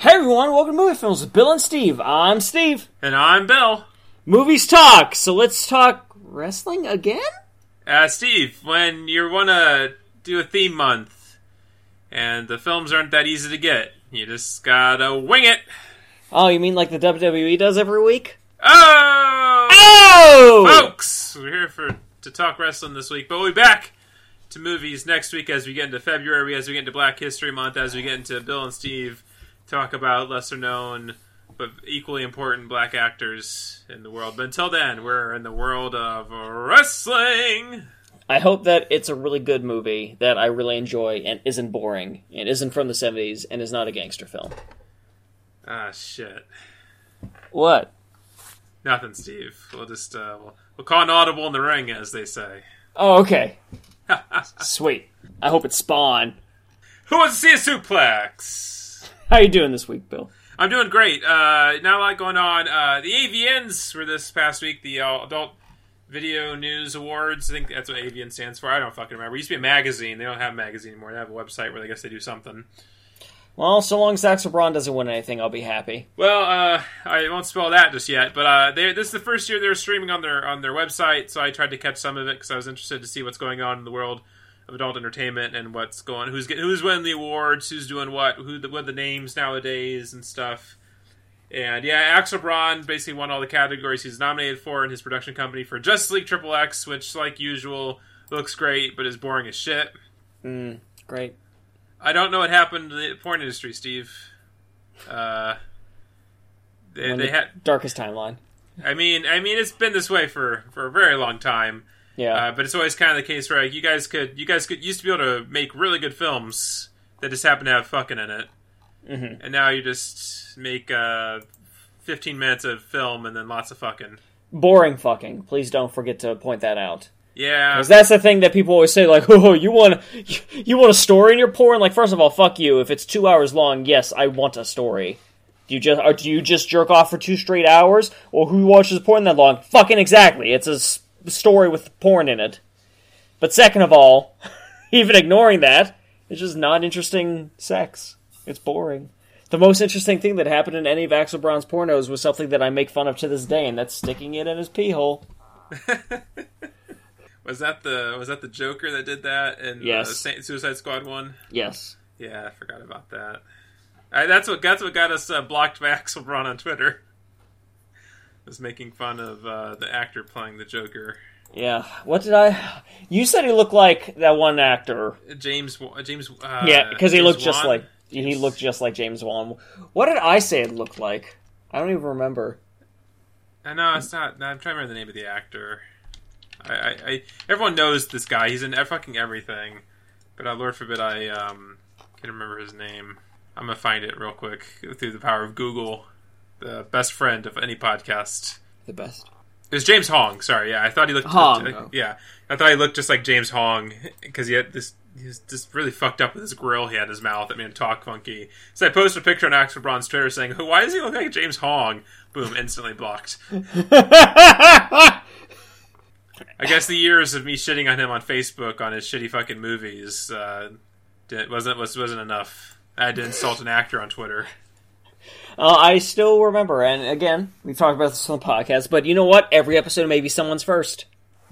Hey everyone, welcome to Movie Films with Bill and Steve. I'm Steve. And I'm Bill. Movies talk. So let's talk wrestling again. Uh, Steve, when you want to do a theme month and the films aren't that easy to get, you just gotta wing it. Oh, you mean like the WWE does every week? Oh, Oh, folks, we're here for to talk wrestling this week, but we'll be back to movies next week as we get into February, as we get into Black History Month, as we get into Bill and Steve talk about lesser known but equally important black actors in the world. But until then, we're in the world of wrestling. I hope that it's a really good movie that I really enjoy and isn't boring and isn't from the '70s and is not a gangster film. Ah, shit. What? Nothing, Steve. We'll just uh, we'll, we'll call an audible in the ring, as they say. Oh, okay. Sweet. I hope it's Spawn. Who wants to see a suplex? How are you doing this week, Bill? I'm doing great. Uh, not a lot going on. Uh, the AVNs were this past week. The uh, Adult Video News Awards. I think that's what AVN stands for. I don't fucking remember. It used to be a magazine. They don't have a magazine anymore. They have a website where I guess they do something. Well, so long as Axel Braun doesn't win anything, I'll be happy. Well, uh, I won't spell that just yet, but uh, they, this is the first year they're streaming on their on their website, so I tried to catch some of it because I was interested to see what's going on in the world of adult entertainment and what's going, who's get, who's winning the awards, who's doing what, who the, what the names nowadays and stuff. And yeah, Axel Braun basically won all the categories he's nominated for in his production company for Justice League Triple X, which, like usual, looks great but is boring as shit. Mm, great. I don't know what happened to the porn industry, Steve. Uh, they, they the had. darkest timeline. I mean, I mean, it's been this way for for a very long time. Yeah. Uh, but it's always kind of the case where like, you guys could you guys could used to be able to make really good films that just happen to have fucking in it, Mhm. and now you just make uh, fifteen minutes of film and then lots of fucking. Boring fucking. Please don't forget to point that out. Yeah, Because that's the thing that people always say, like, "Oh, you want you want a story in your porn?" Like, first of all, fuck you. If it's two hours long, yes, I want a story. Do you just or do you just jerk off for two straight hours, or who watches porn that long? Fucking exactly. It's a story with porn in it. But second of all, even ignoring that, it's just not interesting sex. It's boring. The most interesting thing that happened in any of Axel Braun's pornos was something that I make fun of to this day, and that's sticking it in his pee hole. was that the was that the Joker that did that in Yes. uh, Suicide Squad one? Yes. Yeah, I forgot about that. I, that's what that's what got us uh, blocked by Axel Braun on Twitter. Was making fun of uh, the actor playing the Joker, Yeah. What did I? You said he looked like that one actor. James. Wa- James. Uh, yeah, because he James looked just Wan? like he looked just like James Wan. What did I say it looked like? I don't even remember. I know it's not. no, I'm trying to remember the name of the actor. I, I, I everyone knows this guy. He's in fucking everything. But uh, Lord forbid I um can't remember his name. I'm gonna find it real quick through the power of Google. The best friend of any podcast. The best. It was James Hong. Sorry, yeah, I thought he looked. Hong, uh, oh. yeah, I thought he looked just like James Hong because he had this. He was just really fucked up with his grill he had in his mouth. Made him talk funky. So I posted a picture on Axel Braun's Twitter saying, "Why does he look like James Hong?" Boom, instantly blocked. I guess the years of me shitting on him on Facebook on his shitty fucking movies uh, wasn't was wasn't enough. I had to insult an actor on Twitter. Uh, I still remember, and again, we've talked about this on the podcast. But you know what? Every episode may be someone's first.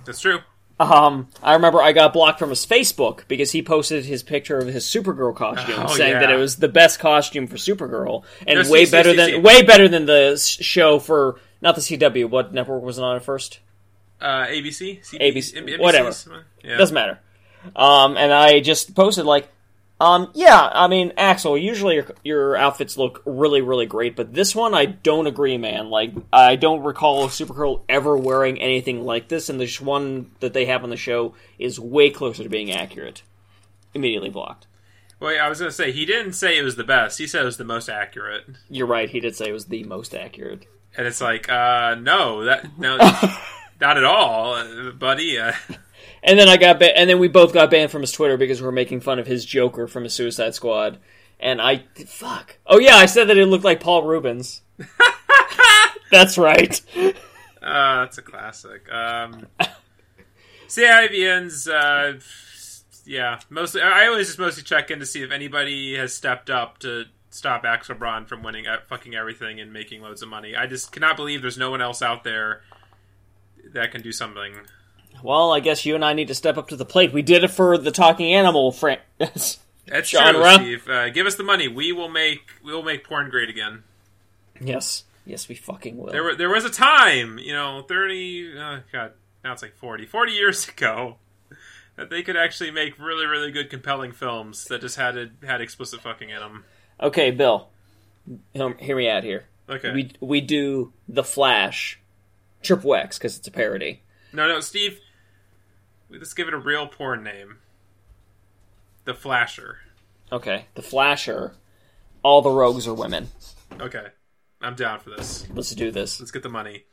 That's true. Um, I remember I got blocked from his Facebook because he posted his picture of his Supergirl costume, Oh, saying yeah. that it was the best costume for Supergirl and No, way see, better see, than see. way better than the show for not the CW. What network was it on at first? Uh, ABC, CB, ABC, whatever. Yeah. Doesn't matter. Um, and I just posted like, um, yeah, I mean, Axel, usually your, your outfits look really, really great, but this one I don't agree, man. Like, I don't recall Supergirl ever wearing anything like this, and this one that they have on the show is way closer to being accurate. Immediately blocked. Well, I was gonna say he didn't say it was the best. He said it was the most accurate, You're right, he did say it was the most accurate. and it's like, uh, no, that no, not at all, uh, buddy. Uh, And then I got ba- and then we both got banned from his Twitter because we were making fun of his Joker from a Suicide Squad. And I fuck. Oh yeah, I said that it looked like Paul Reubens. That's right. uh, that's a classic. Um, CIVN's, uh, yeah, mostly. I always just mostly check in to see if anybody has stepped up to stop Axel Braun from winning fucking everything and making loads of money. I just cannot believe there's no one else out there that can do something. Well, I guess you and I need to step up to the plate. We did it for the talking animal fran- That's Genre. true, Steve. Uh, give us the money. We will make we will make porn great again. yes. Yes, we fucking will. There were there was a time, you know, thirty. Uh, God, now it's like 40. 40 years ago. That they could actually make really, really good, compelling films that just had had explicit fucking in them. Okay, Bill. Hear me out here. Okay. We we do the Flash, Triple X because it's a parody. No, no, Steve. Let's give it a real porn name. The Flasher. Okay, the Flasher. All the rogues are women. Okay, I'm down for this. Let's do this. Let's get the money.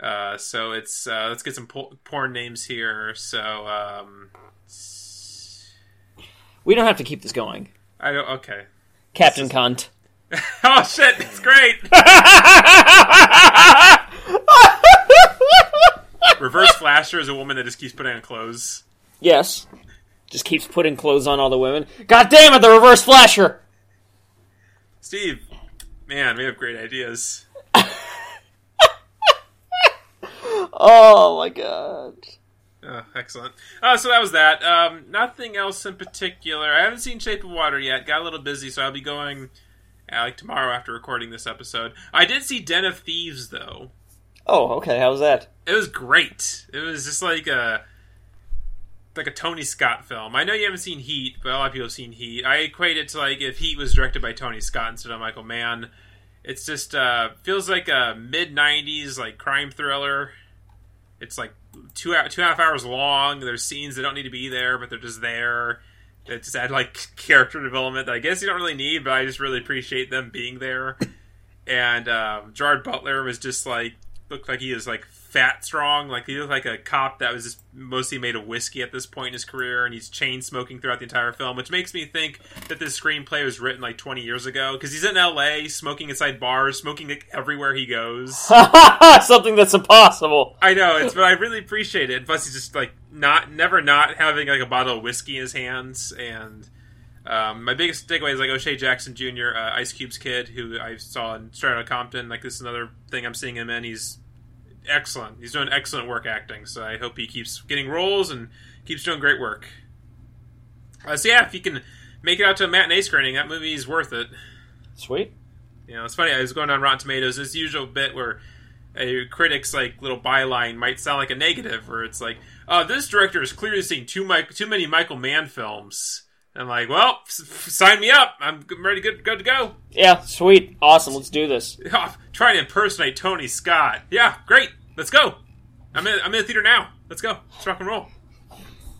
Uh, so it's uh, let's get some po- porn names here. So um, We don't have to keep this going. I don't. Okay. Captain Cunt. oh shit! It's great. Reverse Flasher is a woman that just keeps putting on clothes. yes. Just keeps putting clothes on all the women. God damn it, the Reverse Flasher! Steve, man, we have great ideas. Oh my god. Oh, excellent. Uh, so that was that. Um, nothing else in particular. I haven't seen Shape of Water yet. Got a little busy, so I'll be going uh, like tomorrow after recording this episode. I did see Den of Thieves though. Oh, okay, How was that? It was great. It was just like a like a Tony Scott film. I know you haven't seen Heat, but a lot of people have seen Heat. I equate it to like if Heat was directed by Tony Scott instead of Michael Mann. It's just uh, feels like a mid '90s like crime thriller. It's like two two and a half hours long. There's scenes that don't need to be there, but they're just there. That just add like character development that I guess you don't really need, but I just really appreciate them being there. And um, Gerard Butler was just like looked like he was like fat strong. Like he looked like a cop that was just mostly made of whiskey at this point in his career, and he's chain smoking throughout the entire film, which makes me think that this screenplay was written like 20 years ago because he's in L.A. smoking inside bars, smoking like, everywhere he goes. Something that's impossible. I know it's, but I really appreciate it. Plus, he's just like not, never not having like a bottle of whiskey in his hands. And um, my biggest takeaway is like O'Shea Jackson Jr., uh, Ice Cube's kid, who I saw in Straight Outta Compton. Like this is another thing I'm seeing him in. He's excellent. He's doing excellent work acting. So I hope he keeps getting roles and keeps doing great work. Uh, so yeah, if you can make it out to a matinee screening, that movie's worth it. Sweet. You know, it's funny. I was going on Rotten Tomatoes. This usual bit where a critic's like little byline might sound like a negative, where it's like, "Oh, this director has clearly seen too mi- too many Michael Mann films." I'm like, "Well, sign me up. I'm ready, good, good to go." Yeah, sweet. Awesome, let's do this. Oh, trying to impersonate Tony Scott. Yeah, great. Let's go. I'm in. I'm in the theater now. Let's go. Let's rock and roll.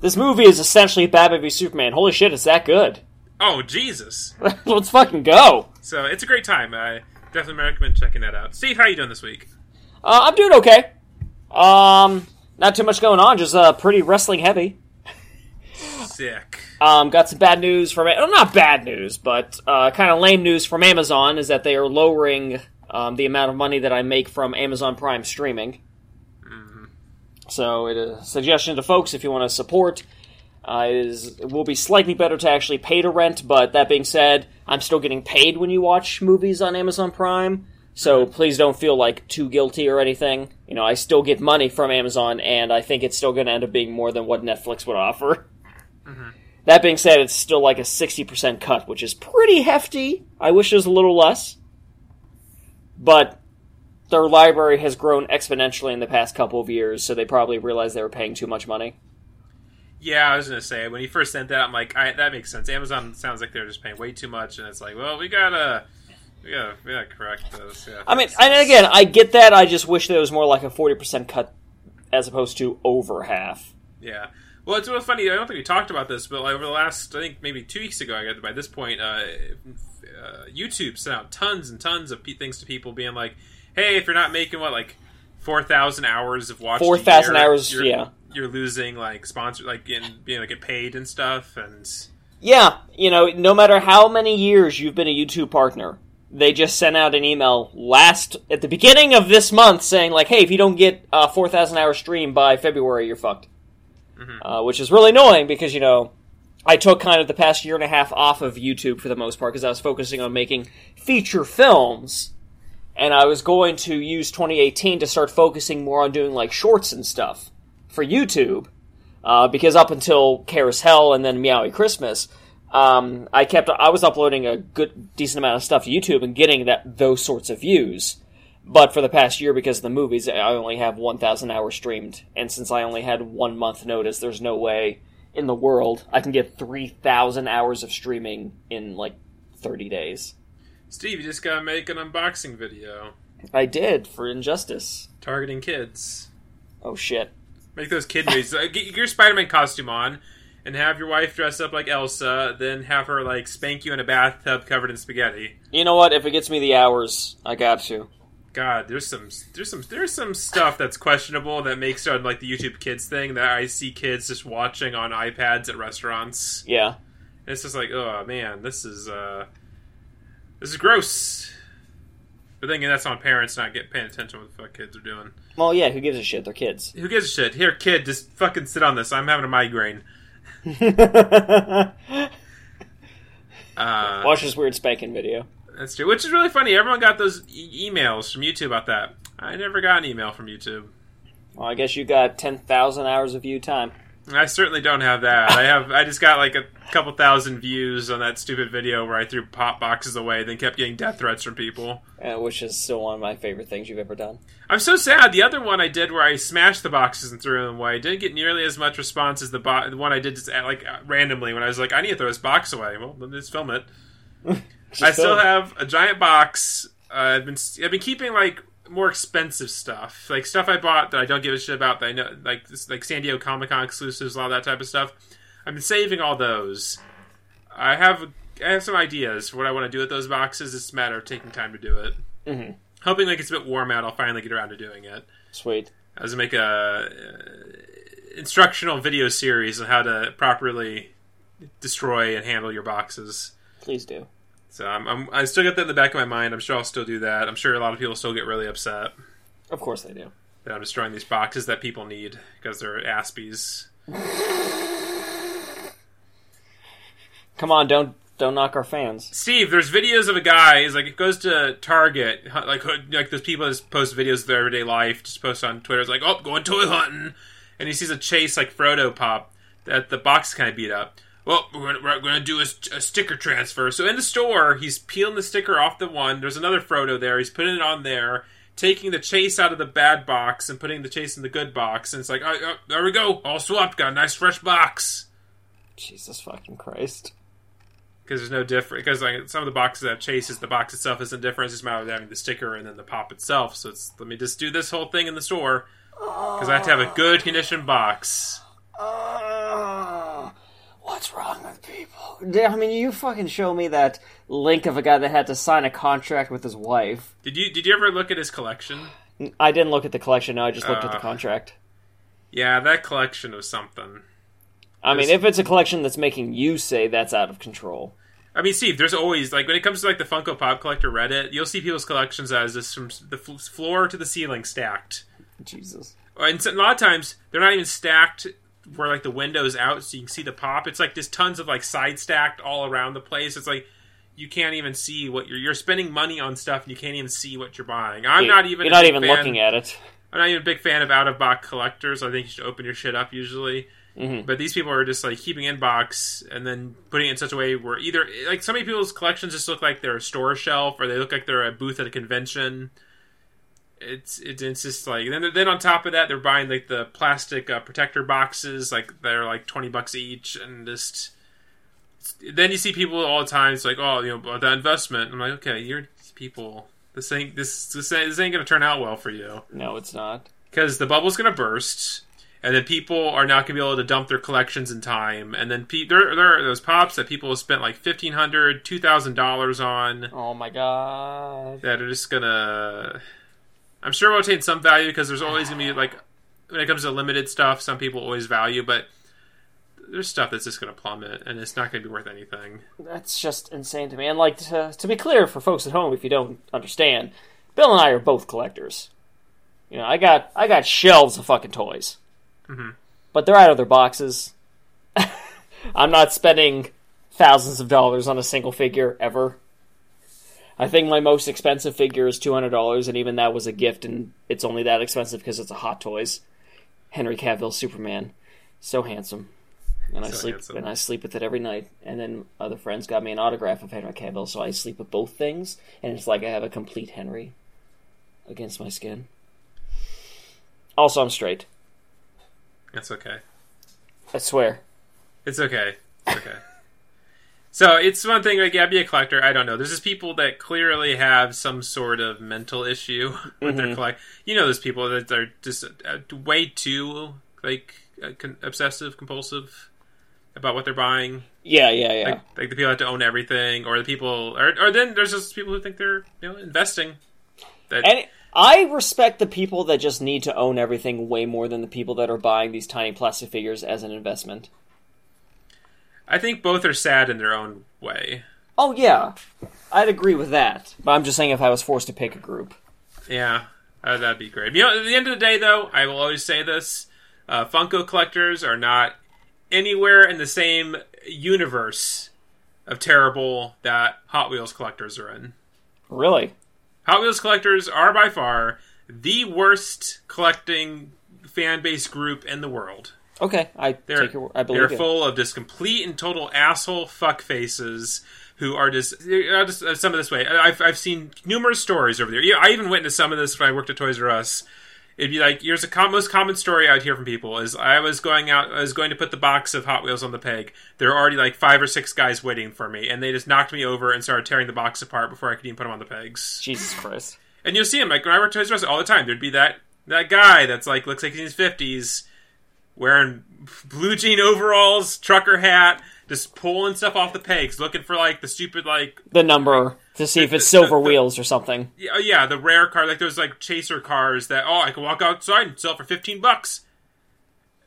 This movie is essentially Batman v Superman. Holy shit, it's that good. Oh Jesus! let's fucking go. So it's a great time. I definitely recommend checking that out. Steve, how you doing this week? Uh, I'm doing okay. Um, not too much going on, just uh, pretty wrestling heavy. Sick. Um, got some bad news from. Well, not bad news, but uh, kind of lame news from Amazon is that they are lowering um, the amount of money that I make from Amazon Prime streaming. So, it is a suggestion to folks if you want to support. Uh, it, is, it will be slightly better to actually pay to rent, but that being said, I'm still getting paid when you watch movies on Amazon Prime. So please don't feel like too guilty or anything. You know, I still get money from Amazon, and I think it's still going to end up being more than what Netflix would offer. Mm-hmm. That being said, it's still like a 60% cut, which is pretty hefty. I wish it was a little less. But their library has grown exponentially in the past couple of years, so they probably realized they were paying too much money. Yeah, I was gonna say when he first sent that, I'm like, I, that makes sense. Amazon sounds like they're just paying way too much, and it's like, well, we gotta, we gotta, we gotta correct this. Yeah, I mean, and again, I get that. I just wish there was more like a 40% cut as opposed to over half. yeah. Well, it's really funny. I don't think we talked about this, but like over the last, I think maybe two weeks ago, I got by this point, uh, uh, YouTube sent out tons and tons of pe- things to people, being like, "Hey, if you're not making what like four thousand hours of watch, 4,000 hours, you're, yeah. you're losing like sponsor, like in being like get paid and stuff." And Yeah, you know, no matter how many years you've been a YouTube partner, they just sent out an email last at the beginning of this month saying like, "Hey, if you don't get a 4,000 hour stream by February, you're fucked." Uh, which is really annoying because you know I took kind of the past year and a half off of YouTube for the most part because I was focusing on making feature films. And I was going to use 2018 to start focusing more on doing like shorts and stuff for YouTube. Uh, because up until Karis Hell and then Meowie Christmas, um, I kept I was uploading a good decent amount of stuff to YouTube and getting that those sorts of views. But for the past year, because of the movies, I only have 1,000 hours streamed, and since I only had one month notice, there's no way in the world I can get 3,000 hours of streaming in like 30 days. Steve, you just gotta make an unboxing video I did for Injustice. targeting kids. Oh shit. Make those kid movies. Get your Spider-Man costume on, and have your wife dress up like Elsa. Then have her like spank you in a bathtub covered in spaghetti. You know what? If it gets me the hours, I got to. God, there's some, there's some, there's some stuff that's questionable that makes it on like the YouTube Kids thing that I see kids just watching on iPads at restaurants. Yeah. And it's just like, oh man, this is uh, this is gross. But then again, that's on parents not get paying attention to what the fuck kids are doing. Well, yeah, who gives a shit? They're kids. Who gives a shit? Here, kid, just fucking sit on this. I'm having a migraine. Uh, Watch this weird spanking video. That's true. Which is really funny. Everyone got those e- emails from YouTube about that. I never got an email from YouTube. Well, I guess you got 10,000 hours of view time. I certainly don't have that. I have. I just got like a couple thousand views on that stupid video where I threw pop boxes away, then kept getting death threats from people. Uh, which is still one of my favorite things you've ever done. I'm so sad. The other one I did where I smashed the boxes and threw them away didn't get nearly as much response as the, bo- the one I did just at, like uh, randomly when I was like, I need to throw this box away. Well, then just film it. I still have a giant box. Uh, I've been I've been keeping like more expensive stuff, like stuff I bought that I don't give a shit about. That I know, like this, like San Diego Comic Con exclusives, a lot of that type of stuff. I've been saving all those. I have I have some ideas for what I want to do with those boxes. It's a matter of taking time to do it. Mhm. Hoping like it's a bit warm out, I'll finally get around to doing it. Sweet. I was gonna make a uh, instructional video series on how to properly destroy and handle your boxes. Please do. So I'm, I'm I still got that in the back of my mind. I'm sure I'll still do that. I'm sure a lot of people still get really upset Of course they do. that I'm destroying these boxes that people need because they're Aspies. Come on, don't don't knock our fans. Steve, there's videos of a guy. He's like, it goes to Target, like like those people just post videos of their everyday life, just post on Twitter. It's like, oh, going toy hunting, and he sees a chase like Frodo pop that the box kind of beat up. Well, we're gonna, we're gonna do a, a sticker transfer. So in the store, he's peeling the sticker off the one. There's another Frodo there. He's putting it on there, taking the chase out of the bad box and putting the chase in the good box. And it's like, oh, oh, there we go, all swapped. Got a nice fresh box. Jesus fucking Christ. because there's no different because like some of the boxes have chases the box itself isn't different it's just a matter of having the sticker and then the pop itself so it's let me just do this whole thing in the store because i have to have a good condition box Uh, what's wrong with people? I mean, you fucking show me that link of a guy that had to sign a contract with his wife. did you did you ever look at his collection I didn't look at the collection. No, I just looked at the Uh. contract. yeah that collection was something I mean, if it's a collection that's making you say that's out of control, i mean steve there's always like when it comes to like the funko pop collector reddit you'll see people's collections as just from the f- floor to the ceiling stacked Jesus. and so- a lot of times they're not even stacked where like the windows out so you can see the pop. It's like there's tons of like side stacked all around the place. It's like you can't even see what you're you're spending money on stuff and you can't even see what you're buying. I'm not even You're not even fan- looking at it. i'm not even a big fan of out of box collectors i think you should open your shit up usually. Mhm. but these people are just like keeping in box and then putting it in such a way where either like so many people's collections just look like they're a store shelf or they look like they're a booth at a convention it's it's, it's just like then then on top of that they're buying like the plastic uh, protector boxes like they're like 20 bucks each and just then you see people all the time it's like oh you know the investment i'm like okay you're people this ain't this this ain't, this ain't gonna turn out well for you No, it's not. because the bubble's going to burst, and then people are not going to be able to dump their collections in time, and then pe- there, there are those pops that people have spent like fifteen hundred, two thousand dollars on Oh my god. that are just gonna. I'm sure will attain some value because there's always going to be like when it comes to limited stuff, some people always value, but there's stuff that's just going to plummet, and it's not going to be worth anything. That's just insane to me. And like to, to be clear for folks at home, if you don't understand, Bill and I are both collectors. You know, I got I got shelves of fucking toys, Mhm. but they're out of their boxes. I'm not spending thousands of dollars on a single figure ever. I think my most expensive figure is two hundred dollars, and even that was a gift, and it's only that expensive because it's a Hot Toys. Henry Cavill Superman, so handsome, and I sleep handsome. and I sleep with it every night. And then other friends got me an autograph of Henry Cavill, so I sleep with both things, and it's like I have a complete Henry against my skin. Also, I'm straight. That's okay. I swear. It's okay. It's okay. So it's one thing like yeah, be a collector. I don't know. There's just people that clearly have some sort of mental issue with their collect. You know, those people that are just uh, way too like uh, obsessive, compulsive about what they're buying. Yeah, yeah, yeah. Like, like the people that have to own everything, or the people, or, or then there's just people who think they're you know investing. That And I respect the people that just need to own everything way more than the people that are buying these tiny plastic figures as an investment. I think both are sad in their own way. Oh yeah, I'd agree with that. But I'm just saying, if I was forced to pick a group, Yeah, uh, that'd be great. You know, at the end of the day, though, I will always say this: uh, Funko collectors are not anywhere in the same universe of terrible that Hot Wheels collectors are in. really, Hot Wheels collectors are by far the worst collecting fan base group in the world. Okay, I They're, take your, I they're believe you. full of just complete and total asshole fuck faces who are just, I'll just uh, some of this way. I've, I've seen numerous stories over there. Yeah, I even witnessed some of this when I worked at Toys R Us. It'd be like here's a com- most common story I would hear from people is I was going out, I was going to put the box of Hot Wheels on the peg. There were already like five or six guys waiting for me, and they just knocked me over and started tearing the box apart before I could even put them on the pegs. Jesus Christ. And you'll see him like when I worked at Toys R Us all the time. There'd be that that guy that's like looks like he's in his fifties, wearing blue jean overalls, trucker hat, just pulling stuff off the pegs, looking for like the stupid like The number to see if it's the- silver the- wheels or something. yeah, oh, yeah the rare car like those like chaser cars that oh I can walk outside and sell for fifteen bucks.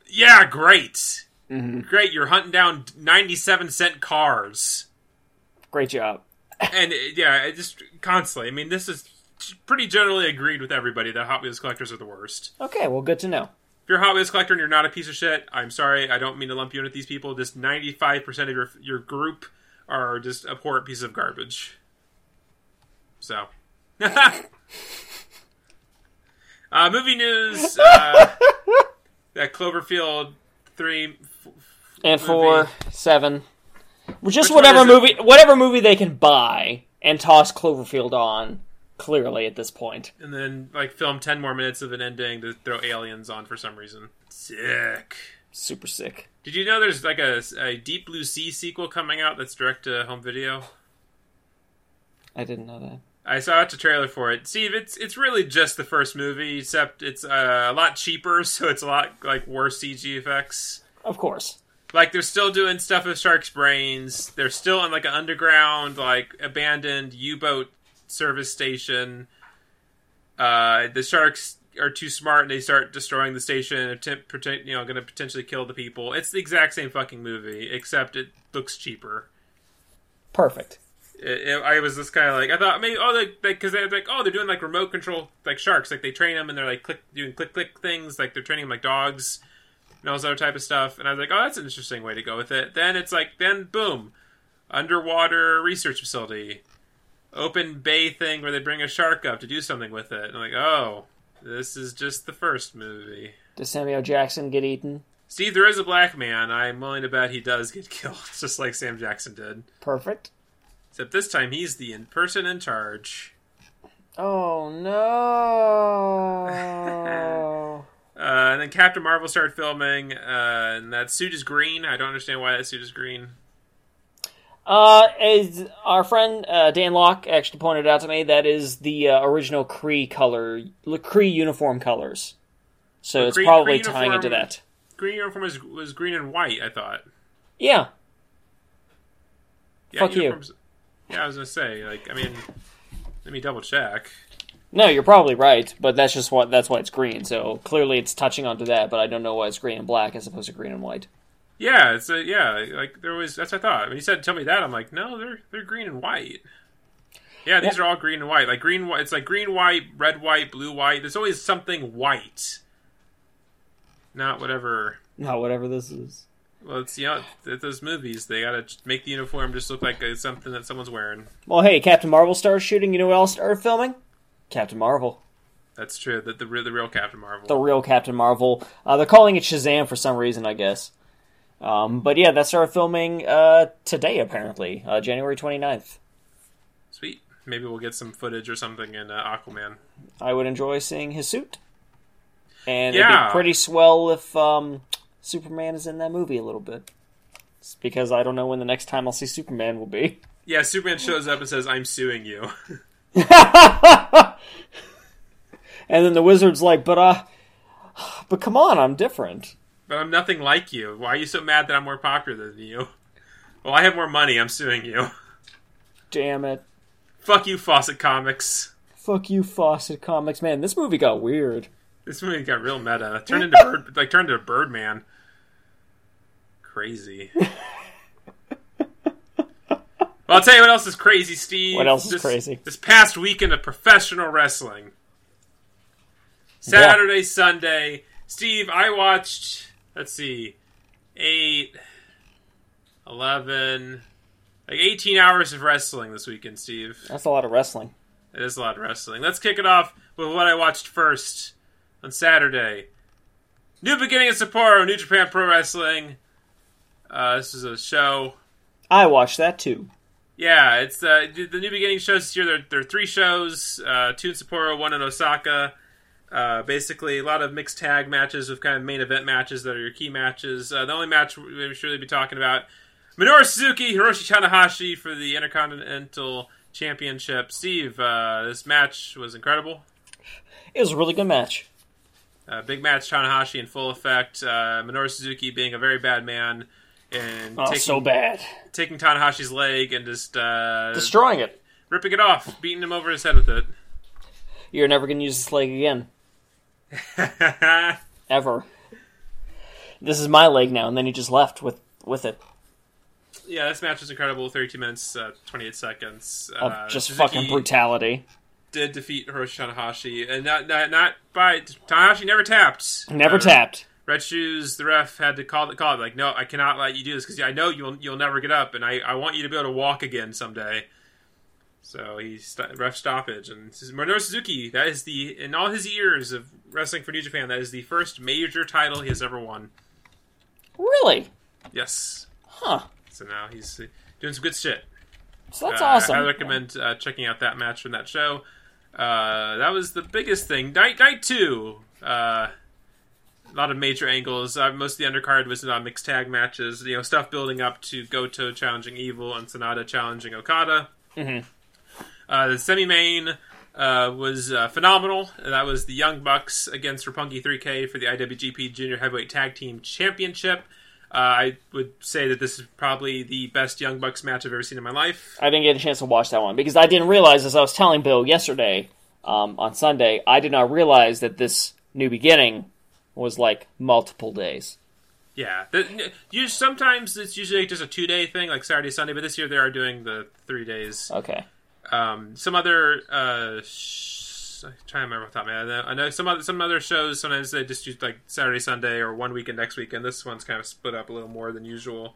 Yeah, great, great. You're hunting down ninety seven cent cars. Great job. and uh, yeah, it just constantly. I mean, this is pretty generally agreed with everybody that Hot Wheels collectors are the worst. Okay, well, good to know. If you're a Hot Wheels collector and you're not a piece of shit, I'm sorry. I don't mean to lump you in with these people. Just 95% of your your group are just a abhorrent pieces of garbage. So, uh, movie news. Uh, that Cloverfield three. f- And Movie. four, seven, just Which whatever movie, whatever movie they can buy and toss Cloverfield on. Clearly, at this point, and then like film 10 more minutes of an ending to throw aliens on for some reason. Sick. super sick. Did you know there's like a, a Deep Blue Sea sequel coming out that's direct to home video? I didn't know that. I saw a trailer for it. Steve, it's it's really just the first movie, except it's uh, a lot cheaper, so it's a lot like worse CG effects. Of course. Like they're still doing stuff with sharks' brains. They're still in like an underground, like abandoned U-boat service station. Uh, the sharks are too smart and they start destroying the station. Attempt, you know, going to potentially kill the people. It's the exact same fucking movie, except it looks cheaper. Perfect. It, it- I was just kind of like I thought maybe oh because they, are like oh they're doing like remote control like sharks like they train them and they're like click doing click click things like they're training them like dogs and all this other type of stuff and I was like oh that's an interesting way to go with it. Then it's like then boom, underwater research facility, open bay thing where they bring a shark up to do something with it. And I'm like oh this is just the first movie. Does Samuel Jackson get eaten? Steve, there is a black man. I'm willing to bet he does get killed, just like Sam Jackson did. Perfect. Except this time he's the in person in charge. Oh no! Uh, and then Captain Marvel started filming, uh, and that suit is green. I don't understand why that suit is green. Uh, as our friend uh, Dan Locke actually pointed out to me, that is the uh, original Kree color, Kree uniform colors. So it's probably tying into that. Green uniform was, was green and white. I thought. Yeah, Yeah, Fuck you. Yeah, I was gonna say. Like, I mean, let me double check. no, you're probably right, but that's just what that's why it's green. So clearly it's touching onto that, but I don't know why it's green and black as opposed to green and white. Yeah, it's a, yeah. Like there was. That's what I thought. When you said tell me that, I'm like, no, they're they're green and white. Yeah, these are all green and white. Like green, white. It's like green, white, red, white, blue, white. There's always something white. Not whatever. Not whatever this is. Well, it's you know th- those movies. They gotta make the uniform just look like it's something that someone's wearing. Well, hey, Captain Marvel started shooting. You know what else started filming? Captain Marvel, That's true. The the, the real Captain Marvel. the real Captain Marvel. Uh, they're calling it Shazam for some reason, I guess. Um, but yeah, that started filming uh, today, apparently, uh, January 29th. Sweet. Maybe we'll get some footage or something in uh, Aquaman. I would enjoy seeing his suit. And Yeah. it'd be pretty swell if um, Superman is in that movie a little bit. It's because I don't know when the next time I'll see Superman will be. Yeah, Superman shows up and says, "I'm suing you." And then the wizard's like, "But uh, but come on, I'm different." But I'm nothing like you. Why are you so mad that I'm more popular than you? Well, I have more money. I'm suing you. Damn it! Fuck you, Fawcett Comics. Fuck you, Fawcett Comics. Man, this movie got weird. This movie got real meta. Turned into bird, like turned into Birdman. Crazy. well, I'll tell you what else is crazy, Steve. What else is This- crazy? This past weekend of professional wrestling. Saturday, Sunday. Steve, I watched, let's see, 8, 11, like 18 hours of wrestling this weekend, Steve. That's a lot of wrestling. It is a lot of wrestling. Let's kick it off with what I watched first on Saturday. New Beginning of Sapporo, New Japan Pro Wrestling. Uh, this is a show. I watched that too. Yeah, it's uh, the New Beginning shows this year. There, there are three shows: uh, two in Sapporo, one in Osaka. Uh, basically, a lot of mixed tag matches with kind of main event matches that are your key matches. Uh, the only match we should really be talking about: Minoru Suzuki, Hiroshi Tanahashi for the Intercontinental Championship. Steve, uh, this match was incredible. It was a really good match. Uh, big match, Tanahashi in full effect. Uh, Minoru Suzuki being a very bad man and Oh, taking, so bad. taking Tanahashi's leg and just uh, Destroying it. ripping it off, beating him over his head with it. You're never gonna use this leg again. Ever. This is my leg now, and then he just left with with it. yeah, this match was incredible. 32 minutes, uh, 28 seconds. Of Uh, just Suzuki fucking brutality. Did defeat Hiroshi Tanahashi, and not not, not by Tanahashi never tapped. Never Uh, tapped. Red Shoes, the ref had to call it. Call it like, no, I cannot let you do this because I know you'll you'll never get up, and I, I want you to be able to walk again someday. So he st- ref stoppage, and this Minoru Suzuki. That is the in all his years of wrestling for New Japan, that is the first major title he has ever won. Really? Yes. Huh. So now he's uh, doing some good shit. So that's Uh, awesome. I recommend uh, checking out that match from that show. Uh, that was the biggest thing. Night night two. Uh, a lot of major angles. Uh, most of the undercard was on mixed tag matches. You know, stuff building up to Goto challenging Evil and Sanada challenging Okada. Mhm. Uh, the semi main uh, was uh, phenomenal. That was the Young Bucks against Roppongi 3K for the IWGP Junior Heavyweight Tag Team Championship. Uh, I would say that this is probably the best Young Bucks match I've ever seen in my life. I didn't get a chance to watch that one because I didn't realize, as I was telling Bill yesterday um, on Sunday, I did not realize that this new beginning was like multiple days. Yeah, the, you sometimes it's usually just a two day thing, like Saturday, Sunday. But this year they are doing the three days. Okay. Um, some other, uh, sh- I'm trying to remember of. I know- I know some other some other shows. Sometimes they just do like Saturday, Sunday, or one weekend next weekend. This one's kind of split up a little more than usual.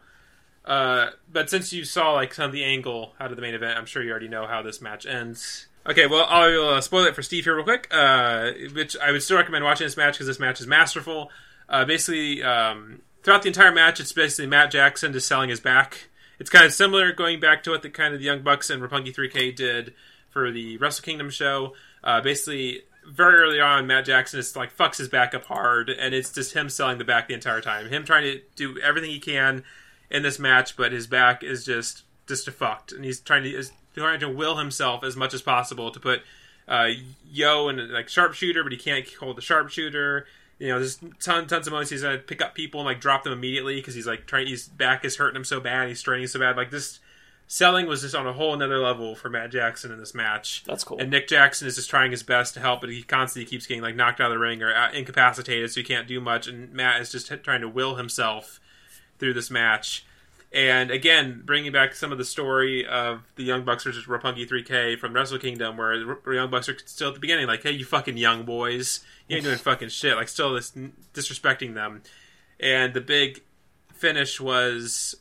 Uh, but since you saw like some of the angle out of the main event, I'm sure you already know how this match ends. Okay, well, I will uh, spoil it for Steve here real quick. Uh, which I would still recommend watching this match because this match is masterful. Uh, basically, um, throughout the entire match, it's basically Matt Jackson just selling his back. It's kind of similar, going back to what the kind of the Young Bucks and Roppongi 3K did for the Wrestle Kingdom show. Uh, basically, very early on, Matt Jackson just like fucks his back up hard, and it's just him selling the back the entire time. Him trying to do everything he can in this match, but his back is just just fucked, and he's trying to is trying to will himself as much as possible to put uh, Yo in like sharpshooter, but he can't hold the sharpshooter. You know, there's ton, tons of moments he's gonna pick up people and like drop them immediately because he's like trying. His back is hurting him so bad, he's straining so bad. Like this selling was just on a whole another level for Matt Jackson in this match. That's cool. And Nick Jackson is just trying his best to help, but he constantly keeps getting like knocked out of the ring or uh, incapacitated, so he can't do much. And Matt is just trying to will himself through this match. And again, bringing back some of the story of the Young Bucks versus Roppongi 3K from Wrestle Kingdom, where the Young Bucks are still at the beginning, like, "Hey, you fucking young boys, you ain't doing fucking shit," like still this disrespecting them. And the big finish was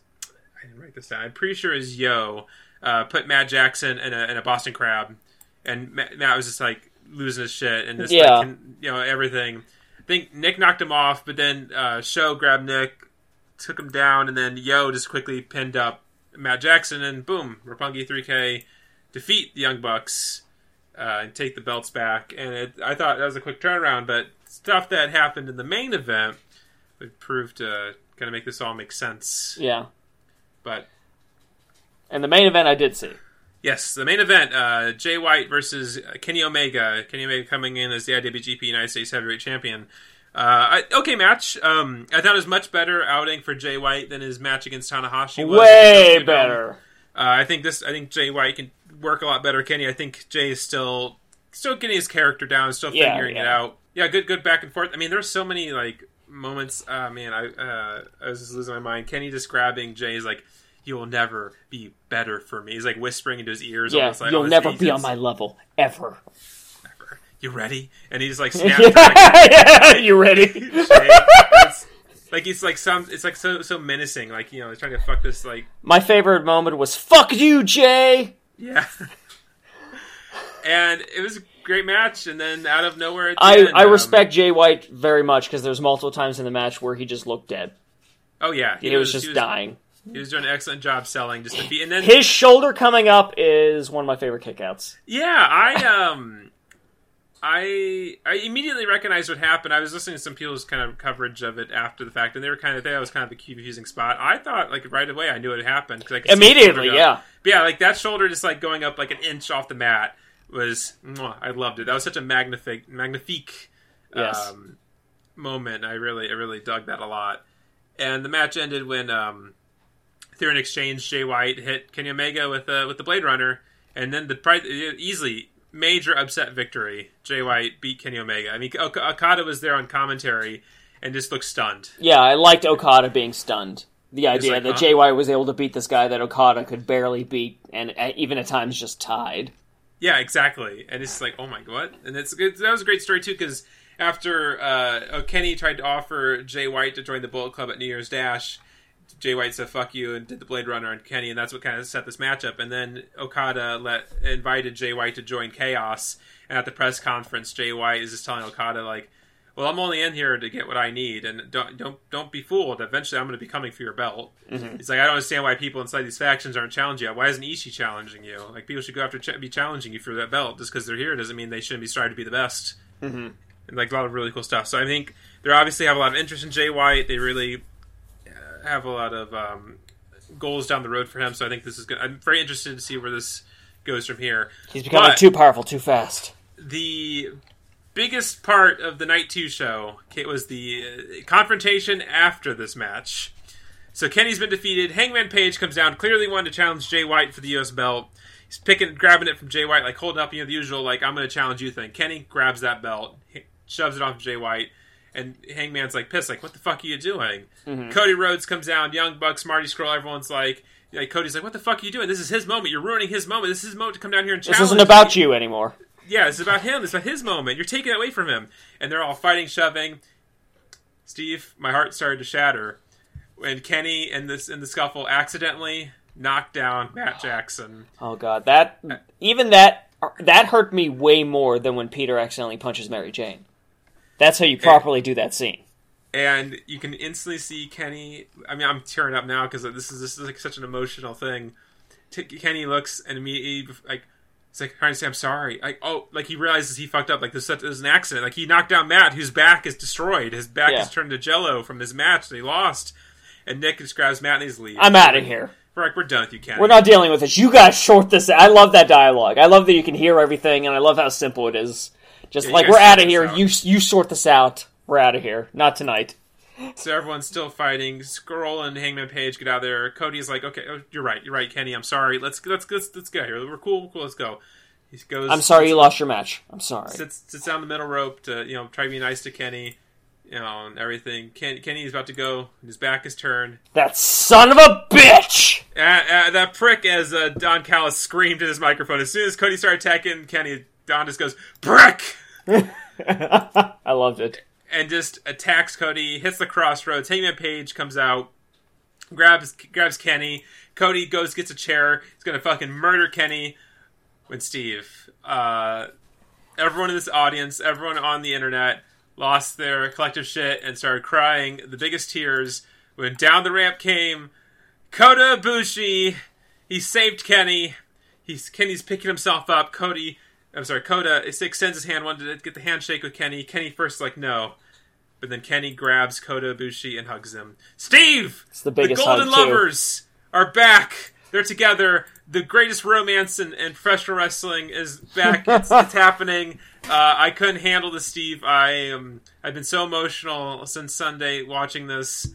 I didn't write this down. I'm pretty sure is Yo uh, put Matt Jackson in a, in a Boston Crab, and Matt, Matt was just like losing his shit and just Yeah. like you know everything. I think Nick knocked him off, but then uh, Sho grabbed Nick, took him down, and then Yo just quickly pinned up Matt Jackson, and boom, Roppongi 3K defeat the Young Bucks uh, and take the belts back. And it, I thought that was a quick turnaround, but stuff that happened in the main event would prove to kind of make this all make sense. Yeah. But And the main event I did see. yes, the main event: uh, Jay White versus Kenny Omega. Kenny Omega coming in as the IWGP United States Heavyweight Champion. Uh, I, okay, match. Um, I thought it was much better outing for Jay White than his match against Tanahashi. was. Way better. Uh, I think this. I think Jay White can work a lot better. Kenny. I think Jay is still still getting his character down, still Yeah, figuring it out. Yeah, good, good back and forth. I mean, there's so many like moments. Uh, man, I uh, I was just losing my mind. Kenny just grabbing Jay's like, "You will never be better for me." He's like whispering into his ears. Yeah, almost like, you'll oh, never be on my level ever. never. You ready? And he's like snapping. back yeah, you ready? at Jay. It's- like he's like some. It's like so so menacing. Like you know, he's trying to fuck this. Like My favorite moment was "fuck you, Jay." Yeah. and it was a great match, and then out of nowhere, I end, I um, respect Jay White very much because there's multiple times in the match where he just looked dead. Oh yeah, He, was just dying. He was doing an excellent job selling just to be, and then His shoulder coming up is one of my favorite kickouts. yeah, I um, I I immediately recognized what happened. I was listening to some people's kind of coverage of it after the fact, and they were kind of that was kind of a confusing spot. I thought like right away I knew it happened because I could Immediately, yeah. But yeah, like that shoulder just like going up like an inch off the mat was mwah, I loved it. That was such a magnific magnifique Yes. um, moment. I really I really dug that a lot. And the match ended when um, through an exchange, Jay White hit Kenny Omega with uh, with the Blade Runner, and then the easily major upset victory. Jay White beat Kenny Omega. I mean, Ok- Okada was there on commentary and just looked stunned. Yeah, I liked Okada being stunned. The idea like, that huh? Jay White was able to beat this guy that Okada could barely beat, and uh, even at times just tied. Yeah, exactly. And it's like, oh my god! And it's good. That was a great story too, because after uh, Kenny tried to offer Jay White to join the Bullet Club at New Year's Dash, Jay White said "fuck you" and did the Blade Runner on Kenny, and that's what kind of set this matchup. And then Okada let invited Jay White to join Chaos, and at the press conference, Jay White is just telling Okada like. Well, I'm only in here to get what I need, and don't don't don't be fooled. Eventually, I'm going to be coming for your belt. He's like, I don't understand why people inside these factions aren't challenging you. Why isn't Ishii challenging you? Like, people should go after ch- be challenging you for that belt. Just because they're here doesn't mean they shouldn't be striving to be the best. Mm-hmm. And like a lot of really cool stuff. So I think they obviously have a lot of interest in Jay White. They really have a lot of um, goals down the road for him. So I think this is good. I'm very interested to see where this goes from here. He's becoming But- too powerful too fast. the biggest part of the night two show was the uh, confrontation after this match. So Kenny's been defeated. Hangman Page comes down, clearly wanted to challenge Jay White for the U.S. belt. He's picking, grabbing it from Jay White, like holding up, you know, the usual, like I'm going to challenge you thing. Kenny grabs that belt, shoves it off of Jay White, and Hangman's like pissed, like what the fuck are you doing? Mm-hmm. Cody Rhodes comes down, Young Bucks, Marty Scurll, everyone's like. Like Cody's like, what the fuck are you doing? This is his moment. You're ruining his moment. This is his moment to come down here and This isn't about you anymore. Yeah, it's about him. It's about his moment. You're taking it away from him. And they're all fighting, shoving. Steve, my heart started to shatter when Kenny in this in the scuffle accidentally knocked down Matt Jackson. Oh god, that even that that hurt me way more than when Peter accidentally punches Mary Jane. That's how you properly do that scene. And you can instantly see Kenny. I mean, I'm tearing up now because this is this is like such an emotional thing. T- Kenny looks and immediately like it's like trying to say I'm sorry. Like oh, like he realizes he fucked up. Like this is an accident. Like he knocked down Matt, whose back is destroyed. His back Yeah. is turned to jello from his match that he lost. And Nick just grabs Matt and he's leaves. I'm out of here. We're like we're done with you, Kenny. We're not dealing with this. You guys short this. I love that dialogue. I love that you can hear everything, and I love how simple it is. Just Yeah, like we're out of here. out. You you sort this out. We're out of here. Not tonight. So everyone's still fighting. Scurll and Hangman Page get out of there. Cody's like, okay, oh, you're right, you're right, Kenny. I'm sorry. Let's let's let's let's go here. We're cool, we're cool. Let's go. He goes. I'm sorry you lost your match. I'm sorry. sits sits down the middle rope to you know try to be nice to Kenny, you know, and everything. Ken, Kenny is about to go. His back is turned. That son of a bitch. Uh, uh, that prick, as uh, Don Callis screamed in his microphone. As soon as Cody started attacking Kenny, Don just goes brick. I loved it. and just attacks Cody. Hits the crossroads. Hangman Page comes out. grabs grabs Kenny. Cody goes gets a chair. He's gonna fucking murder Kenny. When Steve, uh, everyone in this audience, everyone on the internet, lost their collective shit and started crying the biggest tears when down the ramp came Kota Ibushi. He saved Kenny. He's Kenny's picking himself up. Cody, I'm sorry, Kota extends his hand, wanted to get the handshake with Kenny. Kenny first like no, but then Kenny grabs Kota Ibushi and hugs him. Steve, It's the biggest Golden hug, too. Lovers are back. They're together. The greatest romance in, in professional wrestling is back. It's, it's happening. Uh, I couldn't handle this, Steve. I am. I've been so emotional since Sunday watching this.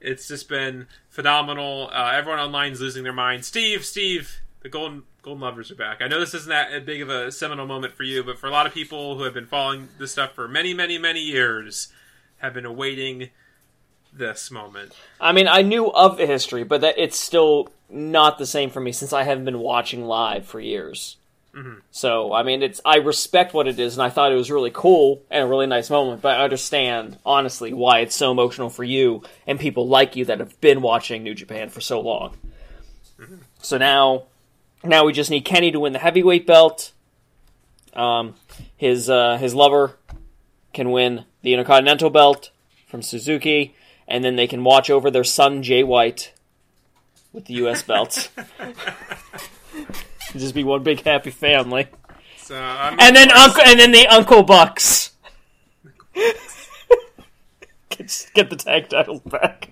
It's just been phenomenal. Uh, everyone online is losing their mind. Steve, Steve, the Golden Golden Lovers are back. I know this isn't that big of a seminal moment for you, but for a lot of people who have been following this stuff for many, many, many years, have been awaiting this moment. I mean, I knew of the history, but that it's still not the same for me since I haven't been watching live for years. Mm-hmm. So, I mean, it's I respect what it is, and I thought it was really cool and a really nice moment. But I understand, honestly, why it's so emotional for you and people like you that have been watching New Japan for so long. Mm-hmm. So now, now we just need Kenny to win the heavyweight belt. Um, his uh, his lover can win the Intercontinental belt from Suzuki, and then they can watch over their son Jay White with the U.S. belts. Just be one big happy family, So, I mean, and then uncle, and then the Uncle Bucks get, get the tag titles back.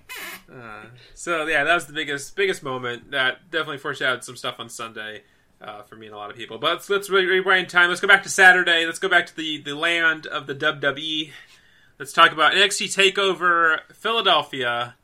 So yeah, that was the biggest biggest moment. That definitely foreshadowed some stuff on Sunday uh, for me and a lot of people. But let's let's rewind time. Let's go back to Saturday. Let's go back to the the land of the WWE. Let's talk about NXT Takeover Philadelphia.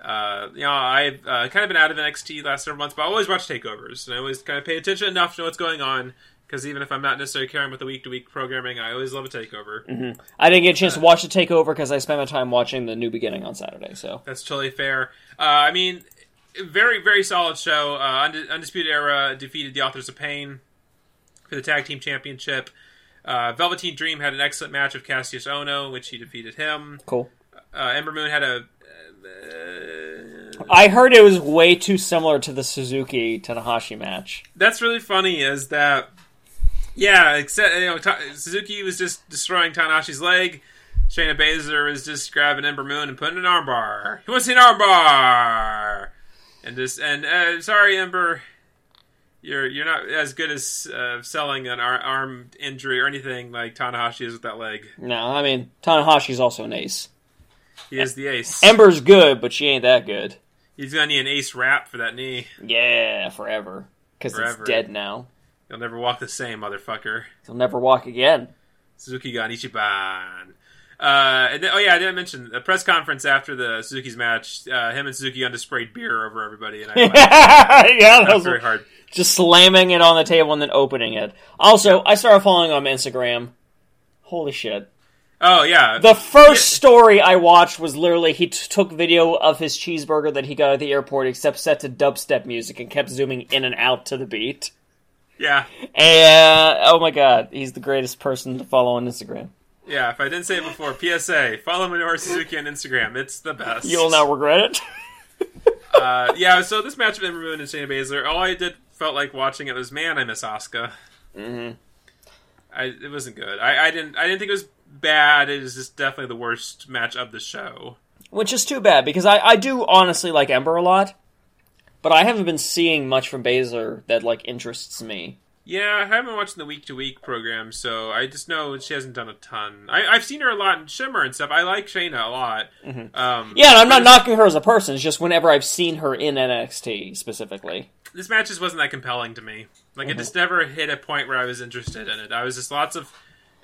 Uh, you know, I've uh, kind of been out of NXT last several months, but I always watch takeovers, and I always kind of pay attention enough to know what's going on. Because even if I'm not necessarily caring with the week to week programming, I always love a takeover. I didn't get a chance to watch the takeover because I spent my time watching the New Beginning on Saturday. So That's totally fair. Uh, I mean, very very solid show. Uh, Undi- Undisputed Era defeated the Authors of Pain for the tag team championship. Uh, Velveteen Dream had an excellent match with Kassius Ohno, which he defeated him. cool. Uh, Ember Moon had a. Uh, I heard it was way too similar to the Suzuki Tanahashi match. that's really funny. Is that yeah? Except you know, Ta- Suzuki was just destroying Tanahashi's leg. Shayna Baszler was just grabbing Ember Moon and putting an armbar. He wants an armbar, and just and uh, sorry, Ember, you're you're not as good as uh, selling an ar- arm injury or anything like Tanahashi is with that leg. No, I mean Tanahashi's also an ace. He is the ace. Ember's good, but she ain't that good. He's gonna need an ace wrap for that knee. Yeah, forever. Because it's dead now. He'll never walk the same, motherfucker. He'll never walk again. Suzuki got Ichiban. Uh, and then, oh yeah, I didn't mention the press conference after the Suzuki's match. Uh, him and Suzuki under sprayed beer over everybody, and I yeah, that was very hard. just slamming it on the table and then opening it. Also, I started following on Instagram. Holy shit. Oh yeah, The first story I watched was literally he t- took video of his cheeseburger that he got at the airport, except set to dubstep music and kept zooming in and out to the beat. Yeah, And oh my god, he's the greatest person to follow on Instagram. yeah. If I didn't say it before, PSA: follow Minoru Suzuki on Instagram. It's the best. You'll not regret it. Uh, yeah. So this match of Ember Moon and Shayna Baszler, all I did felt like watching it was, man, I miss Asuka. hmm I it wasn't good. I, I didn't I didn't think it was bad. It was just definitely the worst match of the show. Which is too bad because I, I do honestly like Ember a lot, but I haven't been seeing much from Baszler that like interests me. Yeah, I haven't been watching the week to week program, so I just know she hasn't done a ton. I, I've seen her a lot in Shimmer and stuff. I like Shayna a lot. Um, Yeah, and I'm not knocking her as a person. It's just whenever I've seen her in NXT specifically. This match just wasn't that compelling to me. Like it just never hit a point where I was interested in it. I was just lots of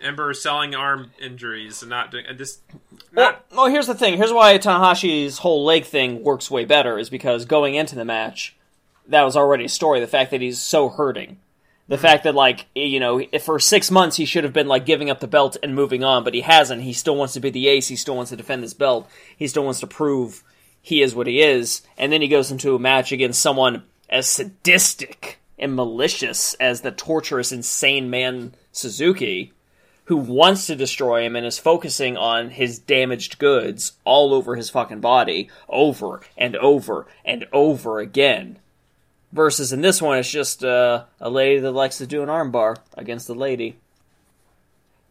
Ember selling arm injuries and not doing. And just Well, not. well, here's the thing. Here's why Tanahashi's whole leg thing works way better is because going into the match, that was already a story. The fact that he's so hurting. The hmm. fact that, like, you know, if for six months he should have been, like, giving up the belt and moving on, but he hasn't. He still wants to be the ace. He still wants to defend this belt. He still wants to prove he is what he is. And then he goes into a match against someone as sadistic and malicious as the torturous, insane man Suzuki, who wants to destroy him and is focusing on his damaged goods all over his fucking body over and over and over again. Versus in this one, it's just uh, a lady that likes to do an armbar against the lady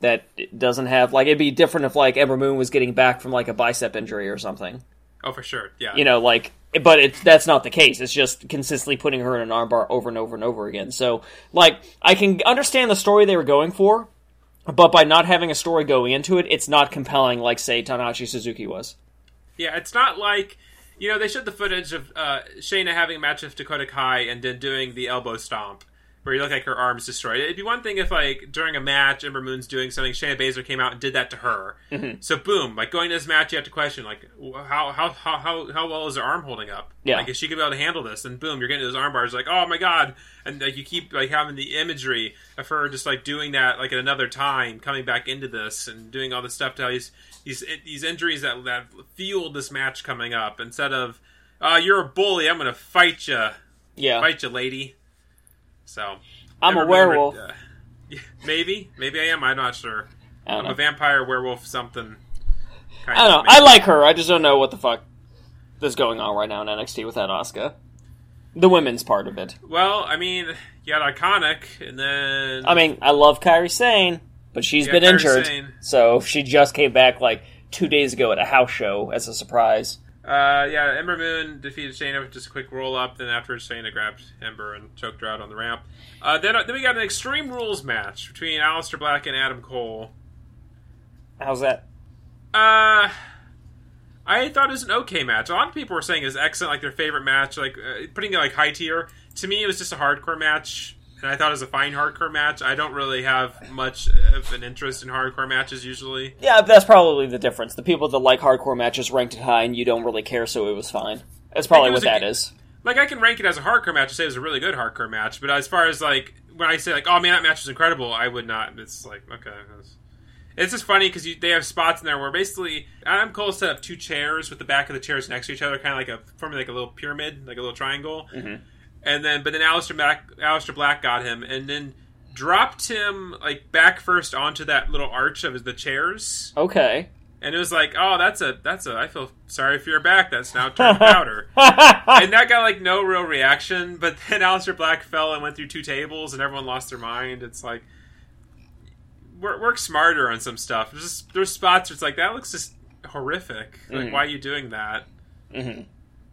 that doesn't have like it'd be different if like Ember Moon was getting back from like a bicep injury or something. Oh, for sure. Yeah. You know, like but it's that's not the case. It's just consistently putting her in an armbar over and over and over again. So, like, I can understand the story they were going for, but by not having a story going into it, it's not compelling like say Tanahashi Suzuki was. Yeah, it's not like you know they showed the footage of uh, Shayna having a match with Dakota Kai and then doing the elbow stomp where you look like her arm's destroyed. It'd be one thing if like during a match Ember Moon's doing something, Shayna Baszler came out and did that to her. Mm-hmm. So boom, like going to this match, you have to question like how how how how, how well is her arm holding up? Yeah. like is she gonna be able to handle this? And boom, you're getting those arm bars like oh my god, and like you keep like having the imagery of her just like doing that like at another time, coming back into this and doing all this stuff to these these these injuries that that fueled this match coming up instead of. Uh, you're a bully. I'm gonna fight you, Yeah, fight you, lady. So I'm a werewolf. uh, maybe, maybe I am. I'm not sure. I know. a vampire, werewolf, something. Kind I don't know. of, I like her. I just don't know what the fuck is going on right now in NXT with that Asuka. The women's part of it. Well, I mean, you had iconic, and then I mean, I love Kairi Sane, but she's Yeah, been Kairi injured. Sane. So she just came back like two days ago at a house show as a surprise. Uh, yeah, Ember Moon defeated Shayna with just a quick roll up. Then afterwards, Shayna grabbed Ember and choked her out on the ramp. Uh, then, then we got an Extreme Rules match between Aleister Black and Adam Cole. How's that? Uh, I thought it was an okay match. A lot of people were saying it was excellent, like their favorite match, like uh, putting it like high tier. To me, it was just a hardcore match, and I thought it was a fine hardcore match. I don't really have much of an interest in hardcore matches usually. Yeah, that's probably the difference. The people that like hardcore matches ranked it high, and you don't really care, so it was fine. That's probably what a that is. Like I can rank it as a hardcore match. I say it was a really good hardcore match, but as far as like when I say like, oh man, that match was incredible, I would not. It's like okay. It's, it's just funny because they have spots in there where basically Adam Cole set up two chairs with the back of the chairs next to each other, kind of like a forming like a little pyramid, like a little triangle. Mm-hmm. And then, but then Aleister Black, Aleister Black got him, and then dropped him like back first onto that little arch of the chairs. Okay. And it was like, oh, that's a that's a. I feel sorry for your back. That's now turned powder. and that got like no real reaction. But then Aleister Black fell and went through two tables, and everyone lost their mind. It's like work, work smarter on some stuff. There's just there's spots where it's like that looks just horrific. Like, Mhm. why are you doing that? hmm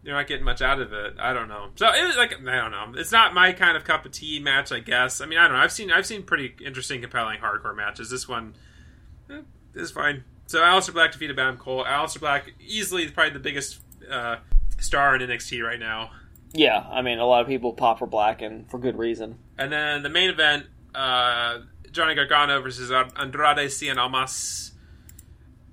You're not getting much out of it. I don't know. So it was like I don't know. It's not my kind of cup of tea match. I guess. I mean, I don't know. I've seen I've seen pretty interesting, compelling hardcore matches. This one eh, is fine. So Aleister Black defeated Adam Cole. Aleister Black easily probably the biggest uh, star in NXT right now. Yeah, I mean, a lot of people pop for Black, and for good reason. And then the main event, uh, Johnny Gargano versus Andrade Cien Almas.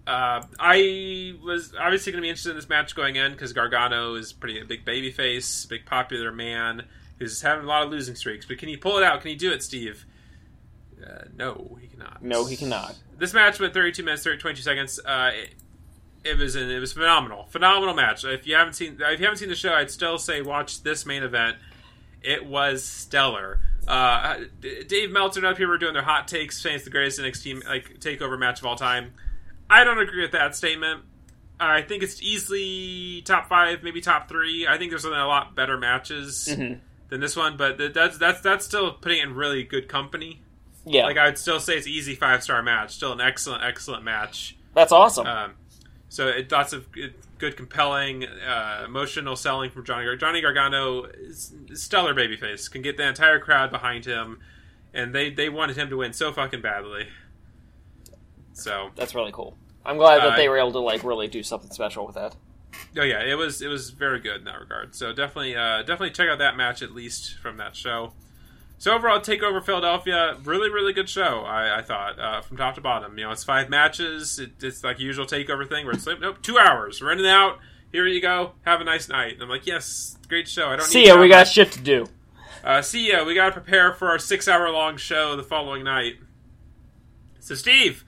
Uh, I was obviously going to be interested in this match going in because Gargano is pretty a big baby face, big popular man who's having a lot of losing streaks. But can he pull it out? Can he do it, Steve? Uh, no, he cannot. No, he cannot. This match went 32 minutes, 30, 22 seconds. Uh, it, it was an, it was phenomenal, phenomenal match. If you haven't seen if you haven't seen the show, I'd still say watch this main event. It was stellar. Uh, Dave Meltzer and other people are doing their hot takes, saying it's the greatest NXT like takeover match of all time. I don't agree with that statement. I think it's easily top five, maybe top three. I think there's a lot better matches Mhm. than this one, but that's that's that's still putting it in really good company. Yeah, Like I would still say it's an easy five star match. Still an excellent, excellent match. that's awesome. Um, so it, lots of good, good compelling, uh, emotional selling from Johnny Gar- Johnny Gargano. Is stellar babyface can get the entire crowd behind him, and they they wanted him to win so fucking badly. So that's really cool. I'm glad that Uh, they were able to like really do something special with that. oh yeah, it was it was very good in that regard. So definitely uh, definitely check out that match at least from that show. So overall, Takeover Philadelphia, really really good show. I, I thought uh, from top to bottom. You know, it's five matches. It, it's like usual Takeover thing where it's like nope, two hours, running out. Here you go. Have a nice night. And I'm like, yes, great show. I don't See ya, we got shit to do. uh, see ya. We got to prepare for our six hour long show the following night. So, Steve,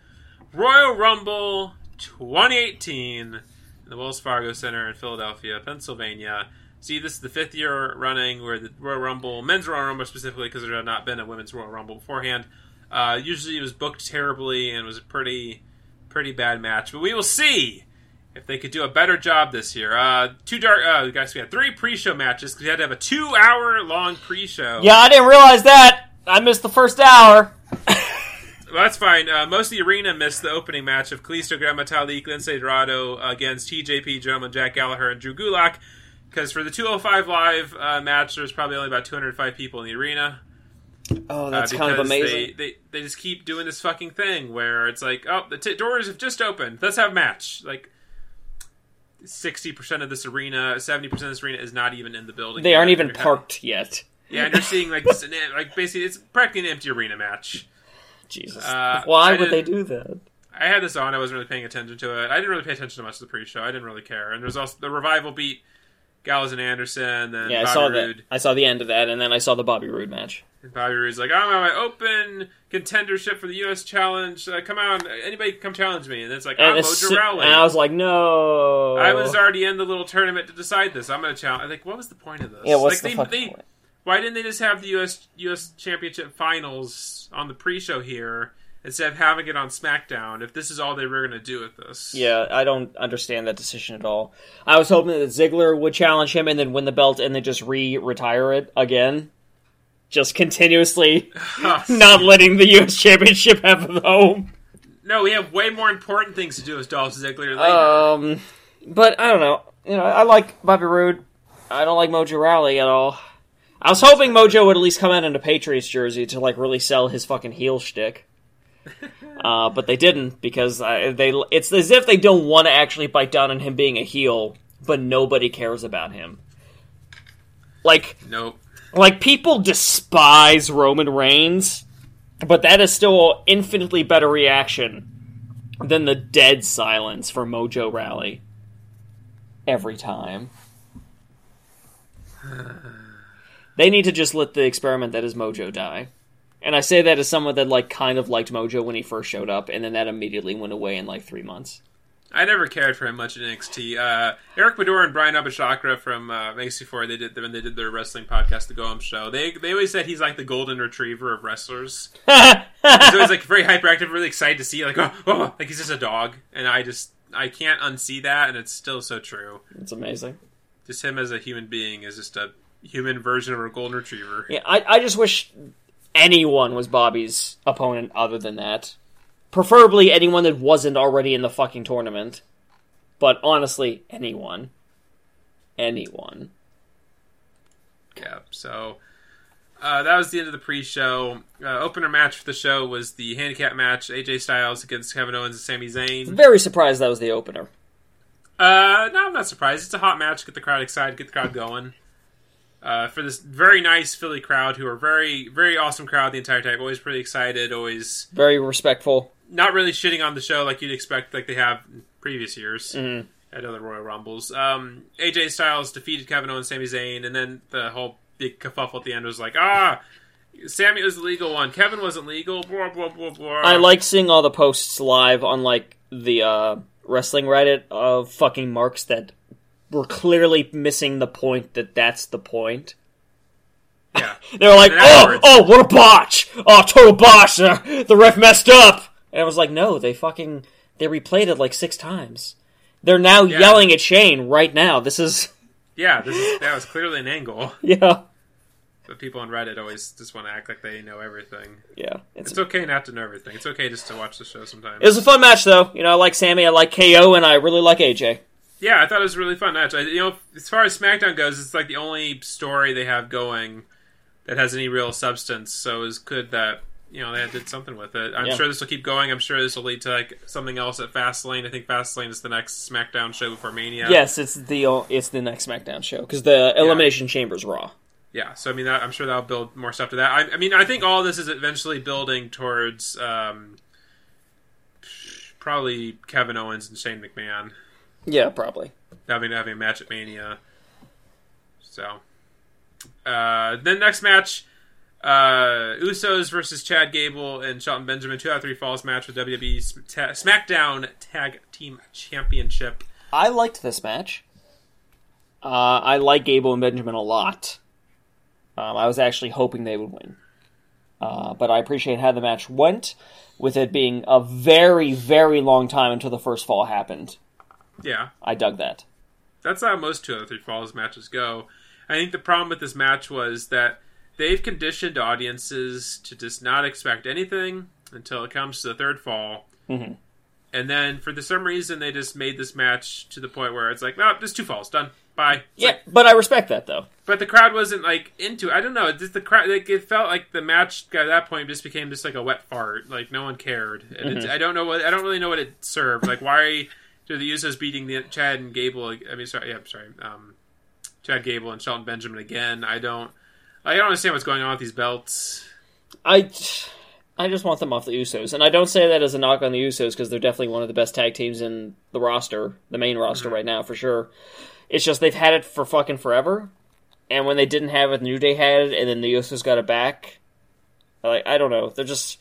Royal Rumble 2018 in the Wells Fargo Center in Philadelphia, Pennsylvania. See, this is the fifth year running where the Royal Rumble, men's Royal Rumble specifically, because there had not been a women's Royal Rumble beforehand. Uh, usually, it was booked terribly and was a pretty pretty bad match. But we will see if they could do a better job this year. Uh, two dark uh, guys. We had three pre-show matches because we had to have a two-hour-long pre-show. Yeah, I didn't realize that. I missed the first hour. Well, that's fine. Uh, most of the arena missed the opening match of Kalisto Gran Metalik, Lince Dorado against TJP, Gentleman, Jack Gallagher, and Drew Gulak. Because for the 205 Live uh, match, there's probably only about 205 people in the arena. Oh, Uh, that's kind of amazing. They, they, they just keep doing this fucking thing where it's like, oh, the t- doors have just opened. Let's have a match. Like, 60% of this arena, 70% of this arena is not even in the building. They yet. aren't even You're having- parked yet. Yeah, and you're seeing, like, this, like basically, it's practically an empty arena match. Jesus. Uh, Why I would they do that? I had this on. I wasn't really paying attention to it. I didn't really pay attention to much of the pre-show. I didn't really care. And there's also the revival beat Gallows and Anderson. Then Yeah, I Bobby saw Roode. that. I saw the end of that, and then I saw the Bobby Roode match. And Bobby Roode's like, I'm on my open contendership for the U.S. Challenge. Uh, come on, anybody come challenge me. And it's like, And, I'm it's- Mojo Rawley. and I was like, no. I was already in the little tournament to decide this. I'm going to challenge. I like, what was the point of this? Yeah, what's like, the they, fucking they, point? Why didn't they just have the U.S. U.S. Championship Finals on the pre-show here instead of having it on SmackDown? If this is all they were going to do with this, Yeah, I don't understand that decision at all. I was hoping that Ziggler would challenge him and then win the belt and then just re-retire it again. Just continuously not letting the U.S. Championship have a home. no, we have way more important things to do with Dolph Ziggler later. Um, but I don't know. You know, I like Bobby Roode. I don't like Mojo Rawley at all. I was hoping Mojo would at least come out in a Patriots jersey to like really sell his fucking heel shtick. Uh, but they didn't because I, they. It's as if they don't want to actually bite down on him being a heel, but nobody cares about him. Like, nope. like people despise Roman Reigns, but that is still infinitely better reaction than the dead silence for Mojo Rawley. Every time. They need to just let the experiment that is Mojo die. And I say that as someone that like kind of liked Mojo when he first showed up, and then that immediately went away in like three months. I never cared for him much in NXT. Uh, Eric Bador and Brian Abishakra from uh, NXT4, they did when they did their wrestling podcast, the Go Home Show. They they always said he's like the golden retriever of wrestlers. He's always like very hyperactive, really excited to see, like oh, oh, like he's just a dog. And I just I can't unsee that, and it's still so true. it's amazing. Just him as a human being is just a human version of a golden retriever. Yeah, I, I just wish anyone was Bobby's opponent other than that. Preferably anyone that wasn't already in the fucking tournament. But honestly, anyone. Anyone. Yeah, so uh, that was the end of the pre-show. Uh, opener match for the show was the handicap match: AJ Styles against Kevin Owens and Sami Zayn. Very surprised that was the opener. Uh, no, I'm not surprised. It's a hot match. Get the crowd excited. Get the crowd going. Uh, for this very nice Philly crowd, who are very, very awesome crowd the entire time. Always pretty excited. Always Very respectful. not really shitting on the show like you'd expect, like they have in previous years Mhm. at other Royal Rumbles. Um, AJ Styles defeated Kevin Owens, Sami Zayn, and then the whole big kerfuffle at the end was like, ah, Sami was the legal one. Kevin wasn't legal. Blah blah blah blah. I like seeing all the posts live on like the uh, wrestling Reddit of fucking marks that were clearly missing the point that that's the point. yeah. They were like, "Oh, oh, what a botch! Oh, total botch! Uh, the ref messed up." And I was like, "No, they fucking they replayed it like six times. They're now Yeah. yelling at Shane right now. This is Yeah, this is, that was clearly an angle. yeah, But people on Reddit always just want to act like they know everything. yeah. It's, It's okay not to know everything. It's okay just to watch the show sometimes. it was a fun match though. You know, I like Sami, I like KO, and I really like AJ. Yeah, I thought it was a really fun match. I, you know, as far as SmackDown goes, it's like the only story they have going that has any real substance. So it was good that you know they did something with it. I'm Yeah. sure this will keep going. I'm sure this will lead to like something else at Fastlane. I think Fastlane is the next SmackDown show before Mania. Yes, it's the it's the next SmackDown show because the Elimination Chamber's Raw. Yeah, so I mean, that, I'm sure that'll build more stuff to that. I, I mean, I think all this is eventually building towards um, probably Kevin Owens and Shane McMahon Yeah, probably. having having a match at Mania. So, uh, then next match, uh, Usos versus Chad Gable and Shelton Benjamin, two out of three falls match with WWE Ta- SmackDown Tag Team Championship. I liked this match. Uh, I like Gable and Benjamin a lot. Um, I was actually hoping they would win. Uh, but I appreciate how the match went, with it being a very, very long time until the first fall happened. Yeah, I dug that. that's how most two out of three falls matches go. I think the problem with this match was that they've conditioned audiences to just not expect anything until it comes to the third fall. Mhm. And then for the, some reason, they just made this match to the point where it's like, oh, just two falls, done, bye. It's Yeah, like- but I respect that though. but the crowd wasn't like into. it. I don't know. Just the crowd. Like it felt like the match at that point just became just like a wet fart. Like no one cared. And it's, I don't know what. I don't really know what it served. Like why are the Usos beating the Chad and Gable? I mean, sorry. Yeah, sorry. Um, Chad Gable and Shelton Benjamin again. I don't. I don't understand what's going on with these belts. I, I just want them off the Usos, and I don't say that as a knock on the Usos because they're definitely one of the best tag teams in the roster, the main roster right now for sure. It's just they've had it for fucking forever, and when they didn't have it, New Day had it, and then the Usos got it back. Like I don't know, they're just.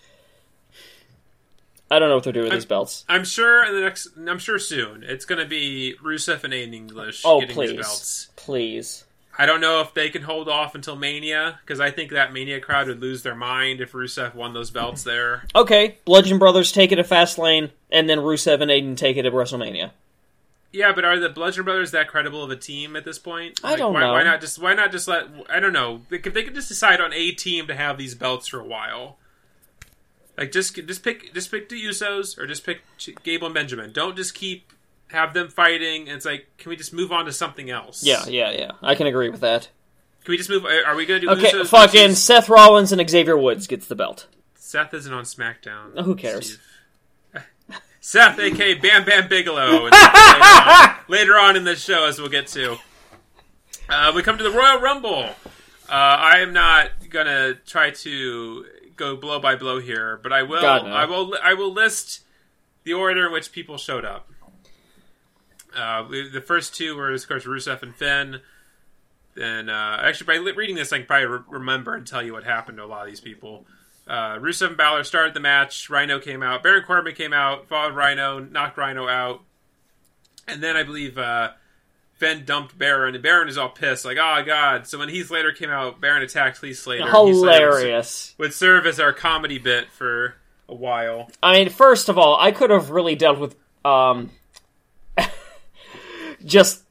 I don't know what they're doing with these belts. I'm sure in the next. I'm sure soon it's going to be Rusev and Aiden English Oh getting please, these belts. please. I don't know if they can hold off until Mania because I think that Mania crowd would lose their mind if Rusev won those belts there. Okay, Bludgeon Brothers take it to Fastlane, and then Rusev and Aiden take it to WrestleMania. Yeah, but are the Bludgeon Brothers that credible of a team at this point? I don't why, know. Why not just why not just let I don't know if they could just decide on a team to have these belts for a while. Like just just pick just pick the Usos or just pick Gable and Benjamin. Don't just keep have them fighting. It's like can we just move on to something else? Yeah, yeah, yeah. I can agree with that. Can we just move? Are we gonna do Okay, Usos fucking versus- Seth Rollins and Xavier Woods gets the belt. Seth isn't on SmackDown. Who cares? Seth, aka Bam Bam Bigelow. later, on, later on in the show, as we'll get to. Uh, we come to the Royal Rumble. Uh, I am not gonna try to go blow by blow here, but I will. God, no. I will. I will list the order in which people showed up. Uh, the first two were, of course, Rusev and Finn. Then, uh, actually, by li- reading this, I can probably re- remember and tell you what happened to a lot of these people. Uh, Rusev and Balor started the match. Rhino came out. Baron Corbin came out, followed Rhino, knocked Rhino out. And then I believe uh, Finn dumped Baron, and Baron is all pissed, like, oh, God. So when Heath Slater came out, Baron attacked Heath Slater. Heath Slater Hilarious. Would serve as our comedy bit for a while. I mean, first of all, I could have really dealt with um, just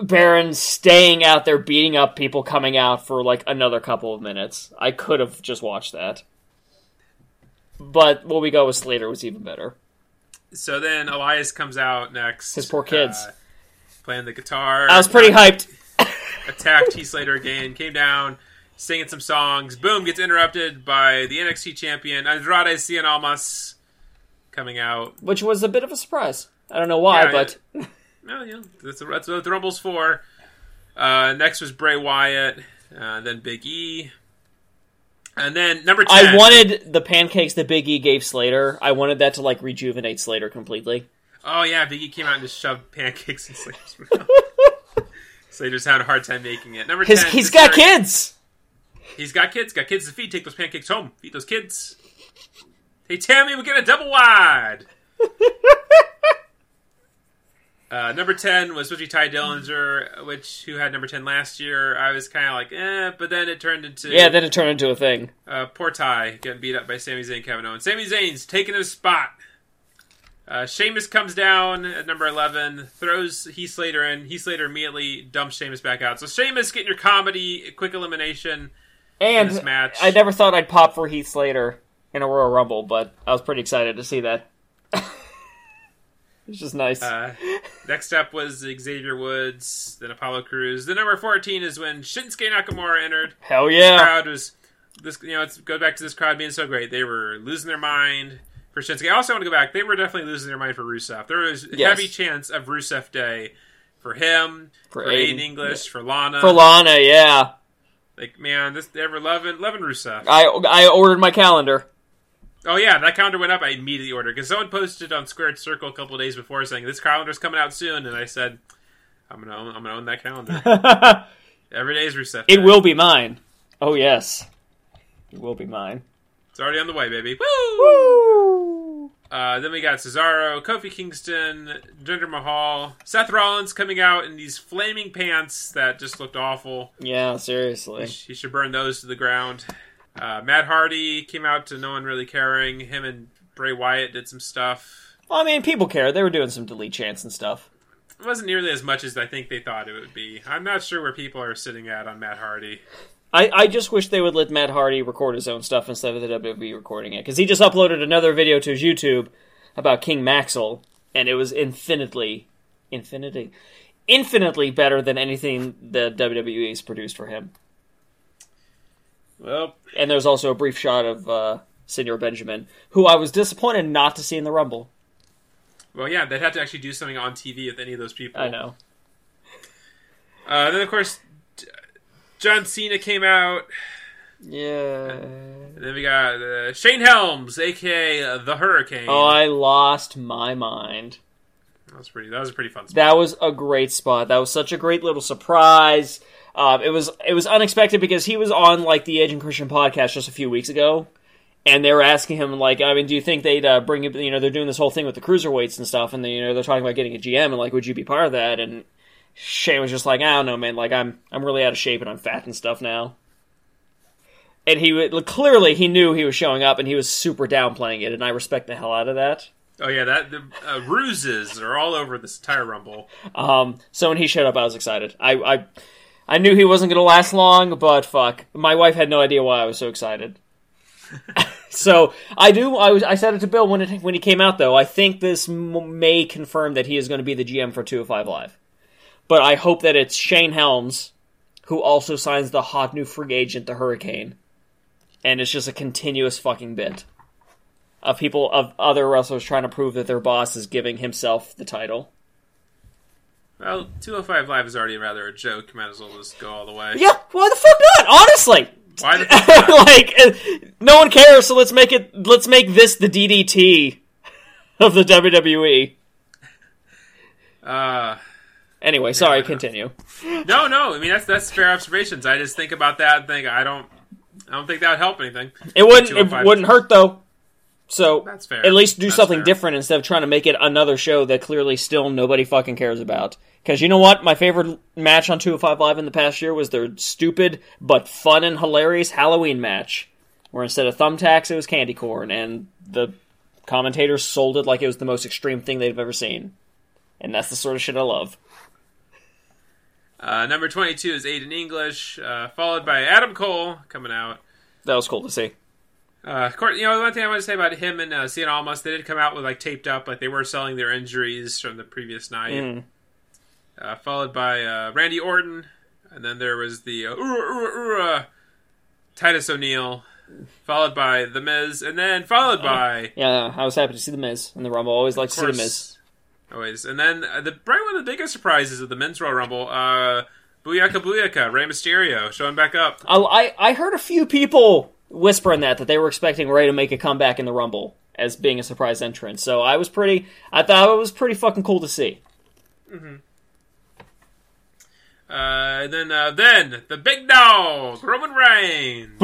Baron staying out there beating up people coming out for like another couple of minutes. I could have just watched that. But what we got with Slater was even better. So then Elias comes out next. His poor kids. uh, playing the guitar. I was pretty hyped. attacked Heath Slater again, came down, singing some songs. Boom, gets interrupted by the NXT champion Andrade Cien Almas coming out. which was a bit of a surprise. I don't know why, Yeah, but Well, you know, that's, that's what the Rumble's for. Uh, next was Bray Wyatt, uh, then Big E. And then number 10. I wanted the pancakes that Big E gave Slater. I wanted that to like rejuvenate Slater completely. Oh, yeah, Big E came out and just shoved pancakes in Slater's mouth. Slater's had a hard time making it. Number His, 10. he's got kids. He's got kids. Got kids to feed. Take those pancakes home. Feed those kids. Hey, Tammy, we get a double wide. uh, number ten was supposed to be Tye Dillinger, which who had number ten last year. I was kind of like, eh, but then it turned into Yeah, then it turned into a thing. uh, poor Ty getting beat up by Sami Zayn, and Kevin Owens. Sami Zayn's taking his spot. Uh, Sheamus comes down at number 11, throws Heath Slater in. Heath Slater immediately dumps Sheamus back out. So Sheamus getting your comedy, quick elimination. And this match. I never thought I'd pop for Heath Slater in a Royal Rumble, but I was pretty excited to see that. it's just nice. Uh, next up was Xavier Woods, then Apollo Crews. The number 14 is when Shinsuke Nakamura entered. Hell yeah! The crowd was this you know it's go back to this crowd being so great they were losing their mind for Shinsuke. I also want to go back. They were definitely losing their mind for Rusev. There was a Yes. heavy chance of Rusev Day for him, For for, Aiden. Aiden English, for Lana. For Lana, yeah. like man, this they were loving loving Rusev. I I ordered my calendar. oh yeah, that calendar went up. I immediately ordered because someone posted on Squared Circle a couple days before saying this calendar's coming out soon, and I said I'm gonna own, I'm gonna own that calendar. Every day is Rusev. it will be mine. Oh yes, it will be mine. It's already on the way, baby. Woo! Woo! Uh, then we got Cesaro, Kofi Kingston, Jinder Mahal, Seth Rollins coming out in these flaming pants that just looked awful. Yeah, seriously. He should burn those to the ground. Uh, Matt Hardy came out to no one really caring. Him and Bray Wyatt did some stuff. Well, I mean, people care. They were doing some delete chants and stuff. It wasn't nearly as much as I think they thought it would be. I'm not sure where people are sitting at on Matt Hardy. I, I just wish they would let Matt Hardy record his own stuff instead of the WWE recording it. Because he just uploaded another video to his YouTube about King Maxel, and it was infinitely, infinity, infinitely better than anything the WWE has produced for him. Well, And there's also a brief shot of uh, Senor Benjamin, who I was disappointed not to see in the Rumble. well, yeah, they'd have to actually do something on TV with any of those people. I know. Uh, then of course, John Cena came out. Yeah. And then we got uh, Shane Helms, aka uh, the Hurricane. Oh, I lost my mind. that was pretty. That was a pretty fun spot. That was a great spot. That was such a great little surprise. Um, it was it was unexpected because he was on like the Edge and Christian podcast just a few weeks ago, and they were asking him like, I mean, do you think they'd uh, bring you know they're doing this whole thing with the cruiserweights and stuff, and they, you know they're talking about getting a GM and like, would you be part of that? And Shane was just like, I don't know, man. Like I'm I'm really out of shape and I'm fat and stuff now. And he would clearly he knew he was showing up and he was super downplaying it, and I respect the hell out of that. oh yeah, that the uh, ruses are all over this entire Rumble. Um, so when he showed up, I was excited. I, I, I knew he wasn't going to last long, but fuck, my wife had no idea why I was so excited. so I do. I was. I said it to Bill when it when he came out. Though I think this m- may confirm that he is going to be the GM for Two Hundred Five Live. But I hope that it's Shane Helms, who also signs the hot new free agent, the Hurricane, and it's just a continuous fucking bit of people of other wrestlers trying to prove that their boss is giving himself the title. Well, 205 Live is already rather a joke. Might as well just go all the way. Yeah, why the fuck not? Honestly, Why the fuck not? like uh, no one cares, so let's make it. Let's make this the DDT of the WWE. Uh, Anyway, sorry. Continue. no, no. I mean that's that's fair observations. I just think about that and think I don't. I don't think that would help anything. It wouldn't. It oh wouldn't hurt though. So That's fair. at least do That's something fair. different instead of trying to make it another show that clearly still nobody fucking cares about. Because you know what? My favorite match on 205 Live in the past year was their stupid but fun and hilarious Halloween match, where instead of thumbtacks, it was candy corn, and the commentators sold it like it was the most extreme thing they've ever seen. And that's the sort of shit I love. Uh, number 22 is Aiden English, uh, followed by Adam Cole coming out. That was cool to see. Uh, of course, you know, the one thing I want to say about him and uh, Cien Almas, they did come out with like taped up, like they were selling their injuries from the previous night. Mm. Uh, followed by uh, Randy Orton, and then there was the uh, Ura, Ura, Ura, Titus O'Neil, followed by The Miz, and then followed by Yeah, I was happy to see the Miz in the Rumble. Always like to see the Miz. Always, and then uh, the probably one of the biggest surprises of the Men's Royal Rumble, uh, Booyaka Booyaka, Rey Mysterio showing back up. I, I I heard a few people whispering that that they were expecting Rey to make a comeback in the Rumble as being a surprise entrance. So I was pretty. I thought it was pretty fucking cool to see. Uh, and then uh, then the big dog Roman Reigns.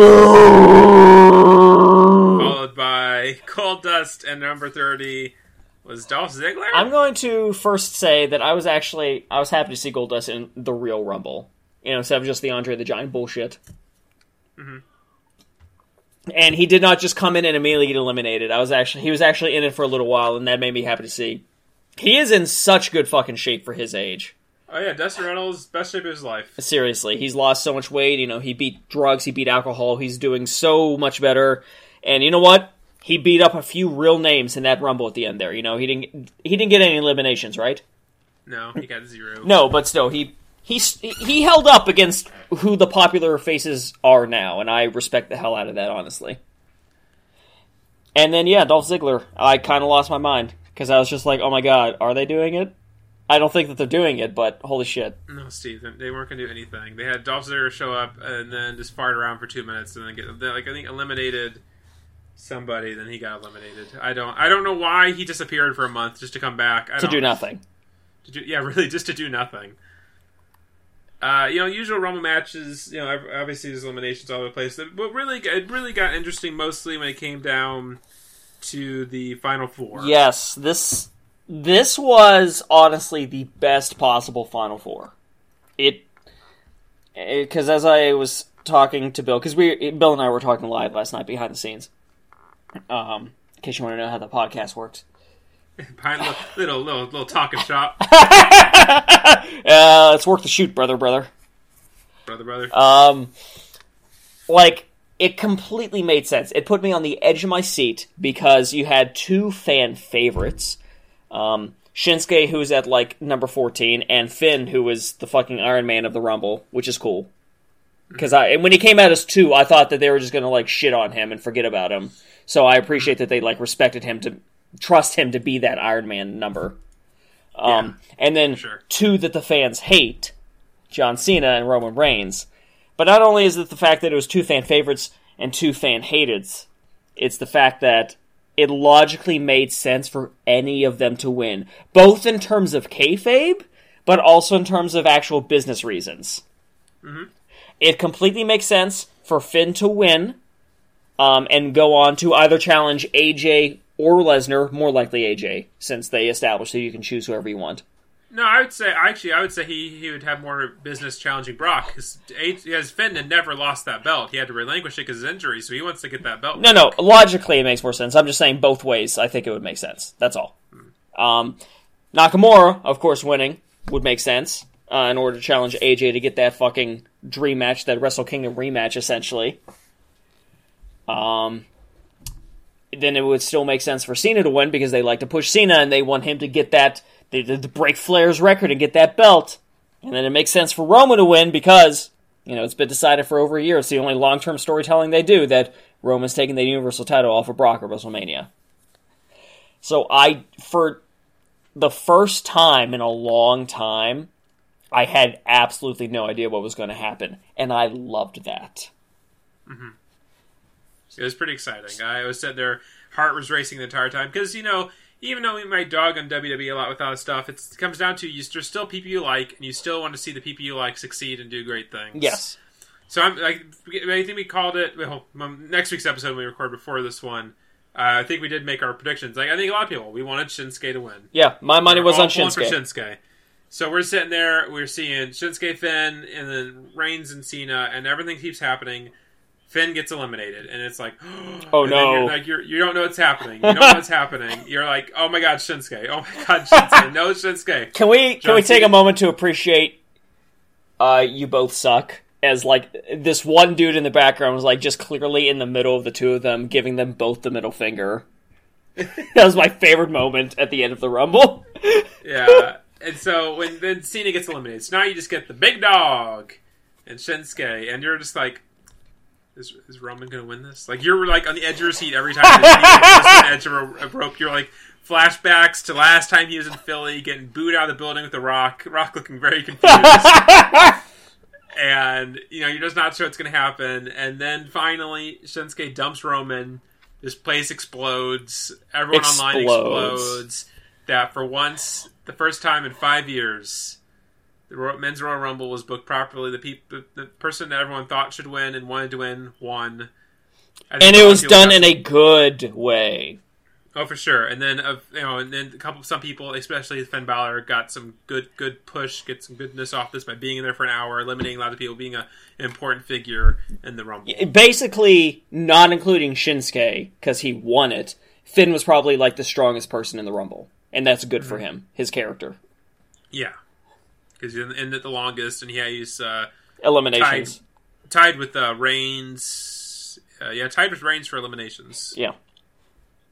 followed by Goldust, and number 30 was Dolph Ziggler. I'm going to first say that I was actually I was happy to see Goldust in the real Rumble, you know, instead of just the Andre the Giant bullshit. Mm-hmm. And he did not just come in and immediately get eliminated. I was actually he was actually in it for a little while, and that made me happy to see. He is in such good fucking shape for his age. oh, yeah, Dustin Runnels, best shape of his life. Seriously, he's lost so much weight. You know, he beat drugs, he beat alcohol. He's doing so much better. And you know what? He beat up a few real names in that rumble at the end. There, you know, he didn't he didn't get any eliminations, right? No, he got zero. No, but still, he he he held up against who the popular faces are now, and I respect the hell out of that, honestly. And then yeah, Dolph Ziggler, I kind of lost my mind because I was just like, oh my god, are they doing it? I don't think that they're doing it, but holy shit. No, Steve, they- weren't going to do anything. They had Dolph Ziggler show up and then just fart around for two minutes and then get, like, I think eliminated somebody, then he got eliminated. I don't I don't know why he disappeared for a month just to come back. I To do nothing. To do, yeah, really, just to do nothing. Uh, you know, usual Rumble matches. You know, obviously there's eliminations all over the place. But really, it really got interesting mostly when it came down to the final four. Yes, this this was honestly the best possible Final Four. It because as I was talking to Bill because we Bill and I were talking live last night behind the scenes. Um, in case you want to know how the podcast works. Behind little, little little talking shop, Uh, it's work the shoot, brother, brother. brother, brother. Um, like it completely made sense. It put me on the edge of my seat because you had two fan favorites, um, Shinsuke, was at like number fourteen, and Finn, who was the fucking Iron Man of the Rumble, which is cool. Because I and when he came out as two, I thought that they were just gonna like shit on him and forget about him. So I appreciate that they like respected him to trust him to be that Iron Man number. Um, and then sure. two that the fans hate, John Cena and Roman Reigns. But not only is it the fact that it was two fan favorites and two fan hateds, it's the fact that it logically made sense for any of them to win, both in terms of kayfabe, but also in terms of actual business reasons. It completely makes sense for Finn to win um, and go on to either challenge AJ or Lesnar, more likely AJ, since they established that you can choose whoever you want. No, I would say actually, I would say he, he would have more business challenging Brock because Finn had never lost that belt, he had to relinquish it because of his injury, so he wants to get that belt. No, no. Logically, it makes more sense. I'm just saying both ways. I think it would make sense. That's all. Um, Nakamura, of course, winning would make sense uh, in order to challenge AJ to get that fucking dream match, that Wrestle Kingdom rematch, essentially. Um, then it would still make sense for Cena to win because they like to push Cena and they want him to get that, they, to break Flair's record and get that belt. And then it makes sense for Roman to win because, you know, it's been decided for over a year. It's the only long term storytelling they do that Roman's taking the Universal title off of Brock at WrestleMania. So I, for the first time in a long time, I had absolutely no idea what was going to happen. And I loved that. It was pretty exciting. I was sitting there, heart was racing the entire time because you know, even though we might dog on WWE a lot with all this stuff, it's, it comes down to you. There's still people you like, and you still want to see the people you like succeed and do great things. Yes. So I'm like, I think we called it. Well, next week's episode we record before this one. Uh, I think we did make our predictions. Like I think a lot of people we wanted Shinsuke to win. Yeah, my money was All on Shinsuke. Shinsuke. So we're sitting there, we're seeing Shinsuke Finn, and then Reigns and Cena, and everything keeps happening. Finn gets eliminated, and it's like, Oh, no. You're, like you're, you don't know what's happening. You don't know what's happening. You're like, oh my god, Shinsuke! Oh my god, Shinsuke! No Shinsuke! Can we can John we take a moment to appreciate uh you both suck as like this one dude in the background was like just clearly in the middle of the two of them giving them both the middle finger. that was my favorite moment at the end of the rumble. Yeah. And so when then Cena gets eliminated, so now you just get the big dog and Shinsuke, and you're just like, is, is Roman going to win this? Like you're like on the edge of your seat every time close the edge of a, a rope. You're like flashbacks to last time he was in Philly, getting booed out of the building with the Rock. Rock looking very confused. and you know you're just not sure what's going to happen. And then finally, Shinsuke dumps Roman. This place explodes. Everyone online Explodes. That for once, the first time in five years, the men's Royal Rumble was booked properly. The peop- the, the person that everyone thought should win and wanted to win won. And it was done in a good way. Oh, for sure. And then, uh, you know, and then a couple, some people, especially Finn Balor, got some good, good push, get some goodness off this by being in there for an hour, eliminating a lot of people, being a, an important figure in the Rumble. Basically, not including Shinsuke because he won it. Finn was probably like the strongest person in the rumble, and that's good for him. His character Yeah, because he's in, in it the longest, and yeah, he's uh, eliminations. tied with uh, Reigns. Uh, yeah, tied with Reigns for eliminations. Yeah.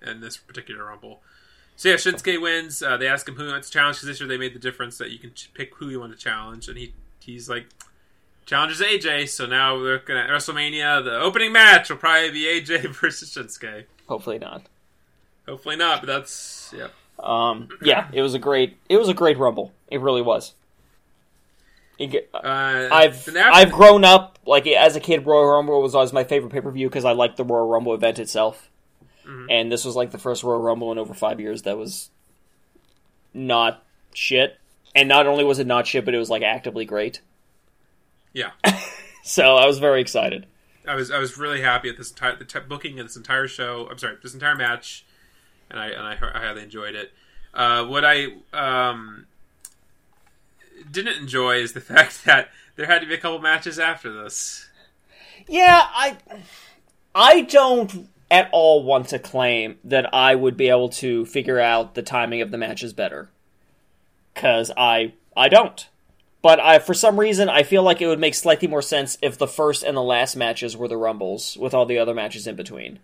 in this particular Rumble. So yeah, Shinsuke wins. Uh, they ask him who he wants to challenge because this year they made the difference that you can ch- pick who you want to challenge, and he he's like challenges AJ. So now we're looking at WrestleMania. The opening match will probably be AJ versus Shinsuke. Hopefully not. Hopefully not, but that's yeah. Um, yeah, it was a great. It was a great rumble. It really was. It Uh, I've I've grown up like as a kid. Royal Rumble was always my favorite pay per view because I liked the Royal Rumble event itself, and this was like the first Royal Rumble in over five years that was not shit. And not only was it not shit, but it was like actively great. yeah. So I was very excited. I was I was really happy at this entire the t- booking of this entire show. I'm sorry, this entire match, and I and I, I highly enjoyed it. Uh, what I um, didn't enjoy is the fact that there had to be a couple matches after this. Yeah, I I don't at all want to claim that I would be able to figure out the timing of the matches better. Cuz I I don't. But I for some reason I feel like it would make slightly more sense if the first and the last matches were the rumbles with all the other matches in between.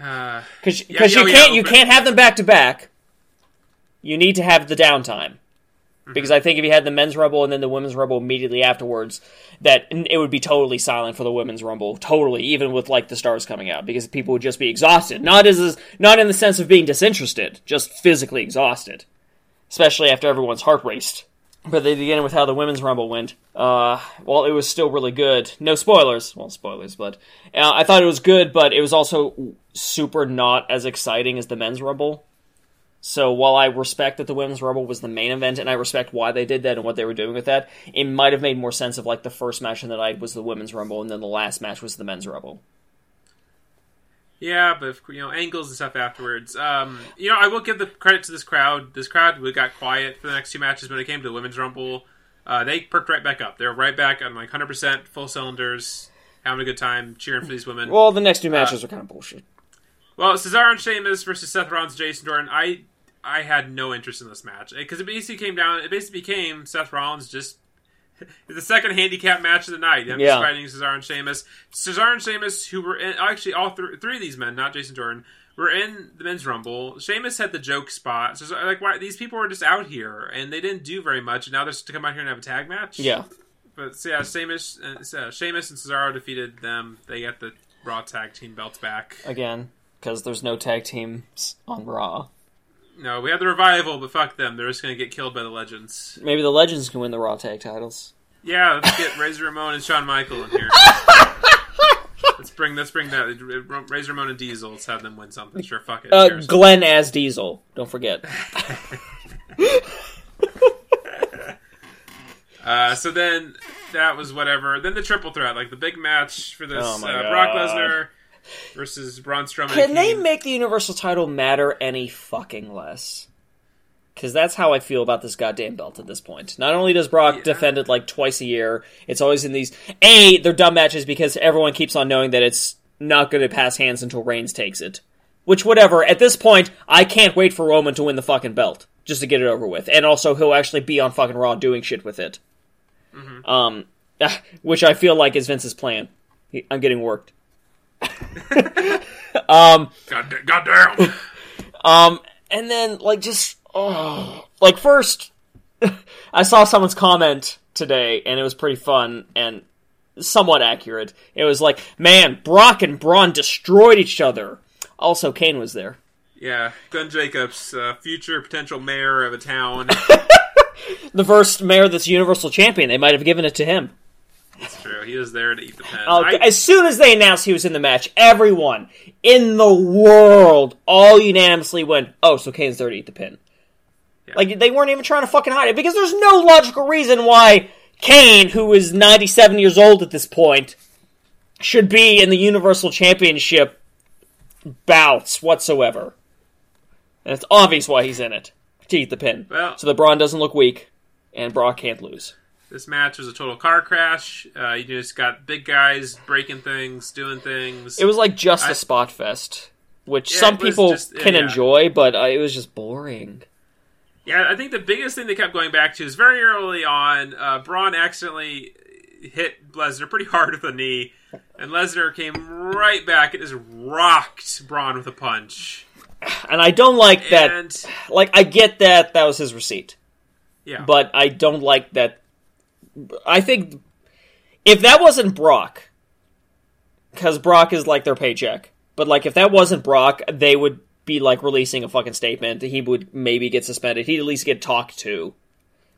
Uh, Cuz Yeah, you yeah, can't yeah, you but- can't have them back to back. You need to have the downtime. Because I think if you had the men's rumble and then the women's rumble immediately afterwards, that it would be totally silent for the women's rumble, totally, even with like the stars coming out, because people would just be exhausted. Not as not in the sense of being disinterested, just physically exhausted, especially after everyone's heart raced. But they begin with how the women's rumble went. Uh, well, it was still really good. No spoilers. Well, spoilers, but uh, I thought it was good, but it was also super not as exciting as the men's rumble. So while I respect that the women's rumble was the main event, and I respect why they did that and what they were doing with that, it might have made more sense if like the first match of the night was the women's rumble, and then the last match was the men's rumble. Yeah, but you know, angles and stuff afterwards. Um, you know, I will give the credit to this crowd. This crowd we got quiet for the next two matches when it came to the women's rumble. Uh, they perked right back up. They were right back on like 100% full cylinders, having a good time, cheering for these women. Well, the next two matches are kind of bullshit. Well, Cesaro and Sheamus versus Seth Rollins, Jason Jordan. I I had no interest in this match because it basically came down. It basically became Seth Rollins just the second handicap match of the night. Him Yeah. fighting Cesaro and Sheamus. Cesaro and Sheamus, who were in, actually all th- three of these men, not Jason Jordan, were in the men's rumble. Sheamus had the joke spot. So like, why these people were just out here and they didn't do very much. And now they're just to come out here and have a tag match. Yeah. But so yeah, Sheamus, uh, so Sheamus and Cesaro defeated them. They got the Raw tag team belts back. Again, because there's no tag teams on Raw. No, we had the revival, but fuck them. They're just gonna get killed by the legends. Maybe the Legends can win the Raw tag titles. Yeah, let's get Razor Ramon and Shawn Michael in here. let's bring let's bring that Razor Ramon and Diesel. Let's have them win something. Sure, fuck it. Uh. Glenn as Diesel. Don't forget. Uh, so then that was whatever. Then the triple threat, like the big match for this Oh uh, Brock Lesnar versus Braun Strowman. Can they make the Universal title matter any fucking less? Because that's how I feel about this goddamn belt at this point. Not only does Brock Yeah. defend it like twice a year, it's always in these. A, they're dumb matches because everyone keeps on knowing that it's not going to pass hands until Reigns takes it. Which, whatever, at this point, I can't wait for Roman to win the fucking belt. Just to get it over with. And also, he'll actually be on fucking Raw doing shit with it. Um, which I feel like is Vince's plan. I'm getting worked. God, goddamn. Um, and then like just oh, like first, I saw someone's comment today, and it was pretty fun and somewhat accurate. It was like, "Man, Brock and Braun destroyed each other." Also, Kane was there. yeah, Glenn Jacobs, uh, future potential mayor of a town. The first mayor that's Universal Champion. They might have given it to him. It's true. He was there to eat the pen. Oh, I- as soon as they announced he was in the match, everyone in the world all unanimously went, "Oh, so Kane's there to eat the pin." Yeah. Like they weren't even trying to fucking hide it because there's no logical reason why Kane, who is 97 years old at this point, should be in the Universal Championship bouts whatsoever. And it's obvious why he's in it to eat the pin, Well- so that Braun doesn't look weak and Brock can't lose. This match was a total car crash. Uh, you just got big guys breaking things, doing things. It was like just I- a spot fest, which Yeah, some people just- can yeah. enjoy, but uh, it was just boring. yeah, I think the biggest thing they kept going back to is very early on. Uh, Braun accidentally hit Lesnar pretty hard with a knee, and Lesnar came right back and just rocked Braun with a punch. And I don't like that. Like, I get that that was his receipt, yeah, but I don't like that. I think if that wasn't Brock, because Brock is like their paycheck, but like if that wasn't Brock, they would be like releasing a fucking statement. He would maybe get suspended. He'd at least get talked to.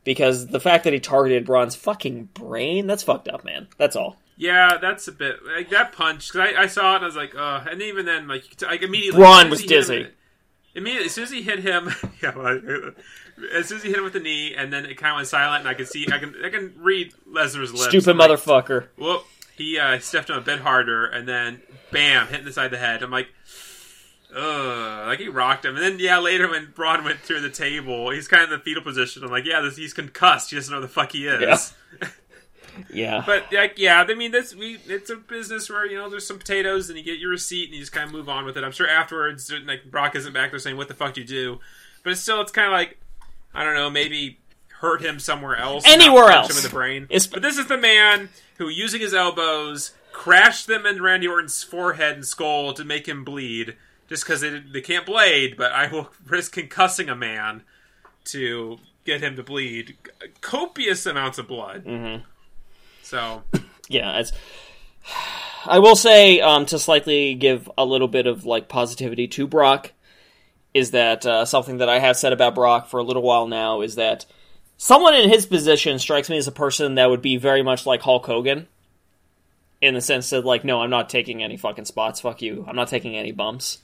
Because the fact that he targeted Braun's fucking brain, that's fucked up, man. That's all. yeah, that's a bit like that punch. Because I, I saw it and I was like, uh, and even then, like, like immediately, Braun was soon as he hit dizzy. him- Immediately, as soon as he hit him, yeah, well, as soon as he hit him with the knee, and then it kind of went silent, and I can see, I can, I can read Lesnar's lips. Stupid like, motherfucker. Whoop! He uh, stepped him a bit harder, and then bam, hit in the side of the head. I'm like, ugh, like he rocked him. And then yeah, later when Braun went through the table, he's kind of in the fetal position. I'm like, yeah, this, he's concussed. He doesn't know who the fuck he is. Yeah. But like, yeah, I mean, this we it's a business where you know there's some potatoes, and you get your receipt, and you just kind of move on with it. I'm sure afterwards, like Brock isn't back there saying, "What the fuck do you do?" But it's still, it's kind of like I don't know, maybe hurt him somewhere else, Anywhere else. him in the brain. It's- but this is the man who, using his elbows, crashed them in Randy Orton's forehead and skull to make him bleed, just because they they can't blade. But I will risk concussing a man to get him to bleed copious amounts of blood. Mm-hmm. So yeah, it's. I will say um, to slightly give a little bit of like positivity to Brock is that uh, something that I have said about Brock for a little while now is that someone in his position strikes me as a person that would be very much like Hulk Hogan in the sense that like no, I'm not taking any fucking spots. Fuck you. I'm not taking any bumps.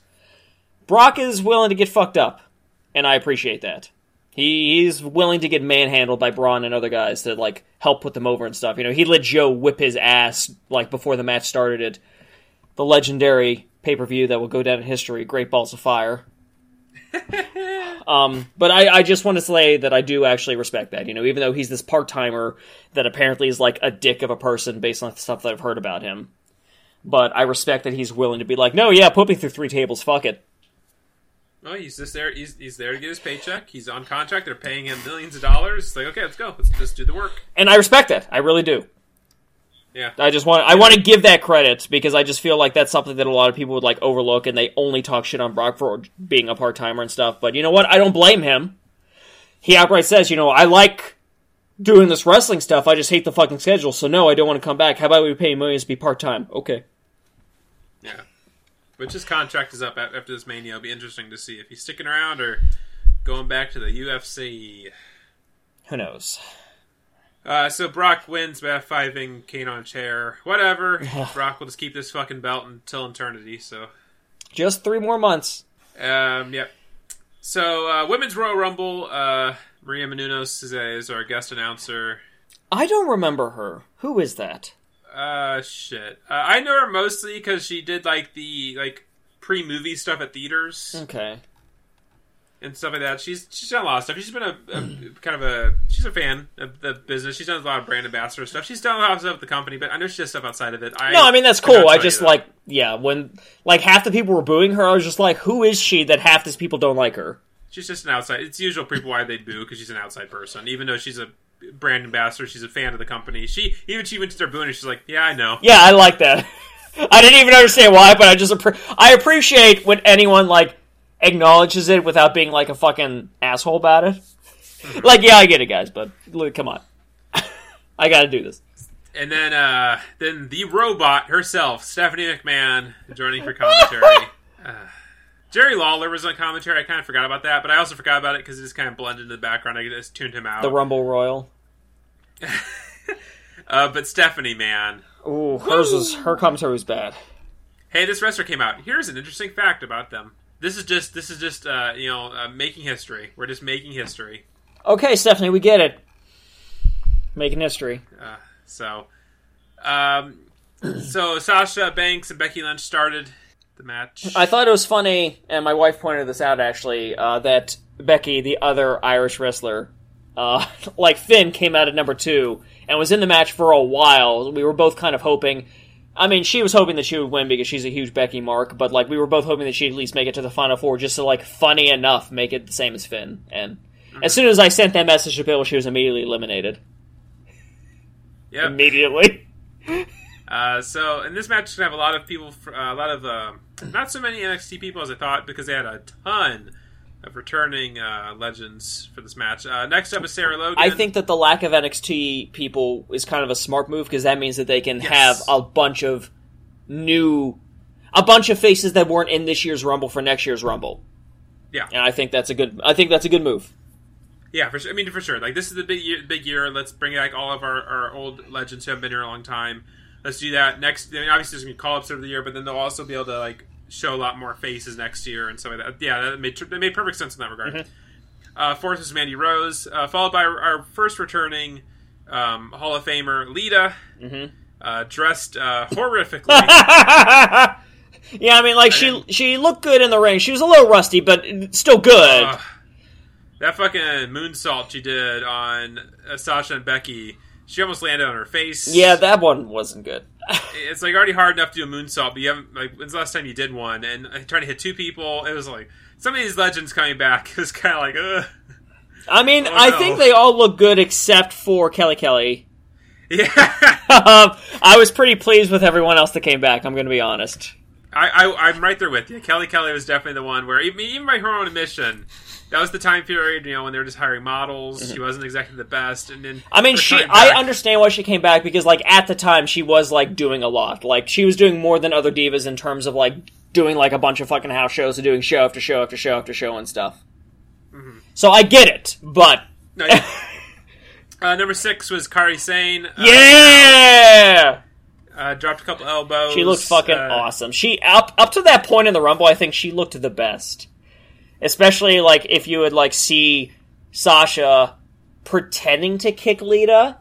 Brock is willing to get fucked up, and I appreciate that. He, he's willing to get manhandled by Braun and other guys to like help put them over and stuff. You know, he let Joe whip his ass like before the match started at the legendary pay per view that will go down in history, Great Balls of Fire. um, but I, I just want to say that I do actually respect that. You know, even though he's this part timer that apparently is like a dick of a person based on the stuff that I've heard about him. But I respect that he's willing to be like, no, yeah, put me through three tables, fuck it. Well, he's just there. He's, he's there to get his paycheck. He's on contract. They're paying him millions of dollars. It's like, okay, let's go. Let's just do the work. and I respect that. I really do. Yeah. I just want I want to give that credit because I just feel like that's something that a lot of people would like overlook and they only talk shit on Brock for being a part timer and stuff. But you know what? I don't blame him. He outright says, you know, I like doing this wrestling stuff. I just hate the fucking schedule. So no, I don't want to come back. How about we pay millions to be part time? Okay. Yeah. Which his contract is up after this mania. It'll be interesting to see if he's sticking around or going back to the UFC. Who knows? Uh, so Brock wins by F5ing Kane on a chair. Whatever. Brock will just keep this fucking belt until eternity. So, Just three more months. um, yep. So, uh, Women's Royal Rumble. Uh, Maria Menounos is, is our guest announcer. I don't remember her. Who is that? Uh, shit. Uh, I know her mostly because she did like the like pre-movie stuff at theaters Okay. And stuff like that. She's she's done a lot of stuff. She's been a, a mm. kind of a she's a fan of the business. She's done a lot of brand ambassador stuff. She's done a lot of stuff with the company, but I know she does stuff outside of it. I, No, I mean that's cool. I just like yeah, when like half the people were booing her, I was just like, who is she that half these people don't like her? she's just an outside. It's usual people why they boo because she's an outside person. Even though she's a brand ambassador, she's a fan of the company. She even she went to their booing. and She's like, yeah, I know. Yeah, I like that. I didn't even understand why, but I just appre- I appreciate when anyone like acknowledges it without being like a fucking asshole about it. like, yeah, I get it, guys, but look, come on, I got to do this. And then uh then the robot herself, Stephanie McMahon, joining for commentary. uh, Jerry Lawler was on commentary. I kind of forgot about that, but I also forgot about it because it just kind of blended into the background. I just tuned him out. The Rumble Royal. uh, but Stephanie, man, Ooh, hers was her commentary was bad. hey, this wrestler came out. Here's an interesting fact about them. This is just this is just uh, you know uh, making history. We're just making history. Okay, Stephanie, we get it. Making history. Uh, so, um, so Sasha Banks and Becky Lynch started the match. I thought it was funny, and my wife pointed this out actually, uh, that Becky, the other Irish wrestler, uh, like Finn, came out at number two and was in the match for a while. We were both kind of hoping. I mean, she was hoping that she would win because she's a huge Becky mark, but like we were both hoping that she'd at least make it to the final four, just to like funny enough make it the same as Finn. And as soon as I sent that message to Bill, she was immediately eliminated. Yeah, Immediately. Uh, so, in this match, is gonna have a lot of people, uh, a lot of uh, not so many NXT people as I thought because they had a ton of returning uh, legends for this match. Uh, next up is Sarah Logan. I think that the lack of NXT people is kind of a smart move because that means that they can Yes. have a bunch of new, a bunch of faces that weren't in this year's Rumble for next year's Rumble, yeah, and I think that's a good. I think that's a good move. yeah, for sure. I mean, for sure. Like this is the big year. Big year. Let's bring back all of our, our old legends who have been here a long time. Let's do that next. I mean, obviously, there's gonna be call ups over the year, but then they'll also be able to like show a lot more faces next year and like that. Yeah, that made that made perfect sense in that regard. Uh, fourth is Mandy Rose, uh, followed by our, first returning um, Hall of Famer Lita, uh, dressed uh, horrifically. Yeah, I mean, like she she looked good in the ring. She was a little rusty, but still good. Ugh. that fucking moonsault she did on uh, Sasha and Becky. She almost landed on her face. Yeah, that one wasn't good. It's like already hard enough to do a moonsault, but you haven't like when's the last time you did one? And trying to hit two people, it was like some of these legends coming back. It was kind of like, ugh. I mean, Oh, I no. think they all look good except for Kelly Kelly. Yeah, um, I was pretty pleased with everyone else that came back. I'm going to be honest. I, I I'm right there with you. Kelly Kelly was definitely the one where even, even by her own admission, that was the time period you know when they were just hiring models. She wasn't exactly the best, and then Mm-hmm. I mean, she. coming I understand why she came back because, like, at the time, she was like doing a lot. Like, she was doing more than other divas in terms of like doing like a bunch of fucking house shows and doing show after show after show after show and stuff. Mm-hmm. So I get it, but No, yeah. uh, number six was Kairi Sane. Uh, yeah, uh, dropped a couple elbows. she looked fucking uh, awesome. She up up to that point in the rumble, I think she looked the best. Especially like if you would like see Sasha pretending to kick Lita.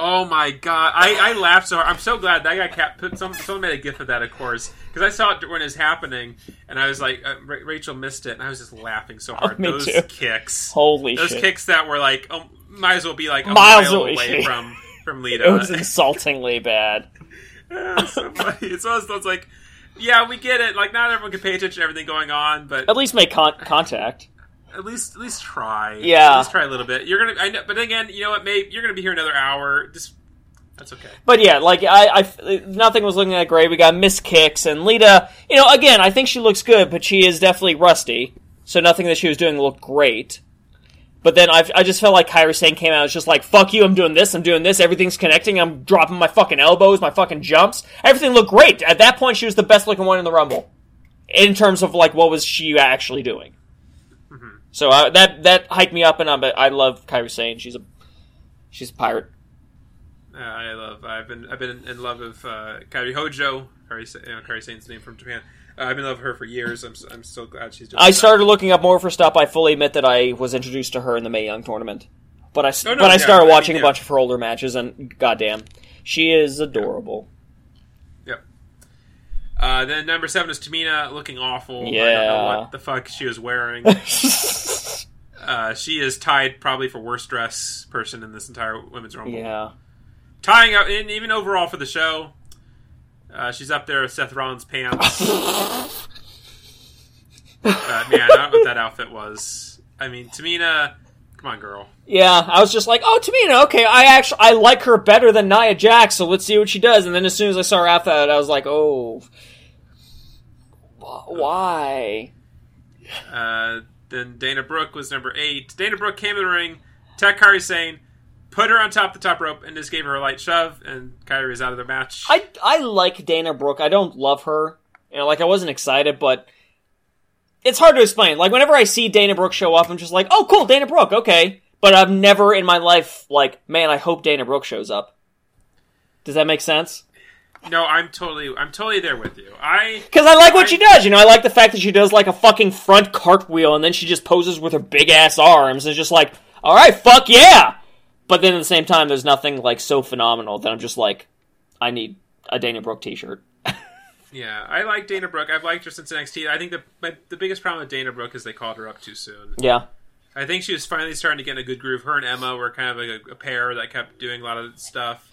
Oh my god, I, I laughed so hard. I'm so glad that guy kept put some someone made a gif of that, of course, because I saw it when it was happening, and I was like, uh, Ra- Rachel missed it, and I was just laughing so hard. Oh, Those too. kicks, Holy those shit! kicks that were like, oh, might as well be like a Miles mile away. from from Lita. It was insultingly bad. it's so. It's one of those like, yeah, we get it. Like, not everyone can pay attention to everything going on, but At least make con- contact. at least at least try. Yeah. at least try a little bit. You're gonna, I know, but again, you know what? Maybe you're gonna be here another hour. Just that's okay. But yeah, like I, I, nothing was looking that great. We got missed kicks and Lita. You know, again, I think she looks good, but she is definitely rusty. So nothing that she was doing looked great. But then I, I just felt like Kairi Sane came out. It's just like, fuck you, I'm doing this, I'm doing this, everything's connecting, I'm dropping my fucking elbows, my fucking jumps. Everything looked great. At that point, she was the best looking one in the Rumble. In terms of, like, what was she actually doing. So uh, that that hyped me up, and I'm, I love Kairi Sane. She's a, she's a pirate. Uh, I love. I've been. I've been in love with uh, Kairi Hojo. Kairi, you know, Kairi Sane's name from Japan. Uh, I've been with her for years. I'm. I'm so glad she's doing. I that. started looking up more of her stuff. I fully admit that I was introduced to her in the Mae Young tournament, but I Oh, no, but I yeah, started I mean, watching yeah. a bunch of her older matches, and goddamn, she is adorable. Yep. Uh, then number seven is Tamina, looking awful. I don't know Yeah. what the fuck she was wearing. uh, she is tied probably for worst dress person in this entire women's rumble. yeah, Tying up, and even overall for the show, uh, she's up there with Seth Rollins' pants. uh, man, I don't know what that outfit was. I mean, Tamina, come on, girl. yeah. I was just like, oh, Tamina, okay. I actually I like her better than Nia Jax, so let's see what she does. And then as soon as I saw her after that, I was like, oh, why? Uh, then Dana Brooke was number eight. Dana Brooke came in the ring, attacked Kairi Sane, put her on top of the top rope, and just gave her a light shove, and Kairi was out of the match. I I like Dana Brooke. I don't love her. You know, like I wasn't excited, but it's hard to explain. Like whenever I see Dana Brooke show up, I'm just like, oh, cool, Dana Brooke, okay. But I've never in my life like, man, I hope Dana Brooke shows up. Does that make sense? no, I'm totally, I'm totally there with you. I Because I like what I- she does. You know, I like the fact that she does like a fucking front cartwheel and then she just poses with her big ass arms and it's just like, all right, fuck yeah. But then at the same time, there's nothing like so phenomenal that I'm just like, I need a Dana Brooke t-shirt. yeah, I like Dana Brooke. I've liked her since NXT. I think the my, the biggest problem with Dana Brooke is they called her up too soon. Yeah. I think she was finally starting to get in a good groove. Her and Emma were kind of like a, a pair that kept doing a lot of stuff,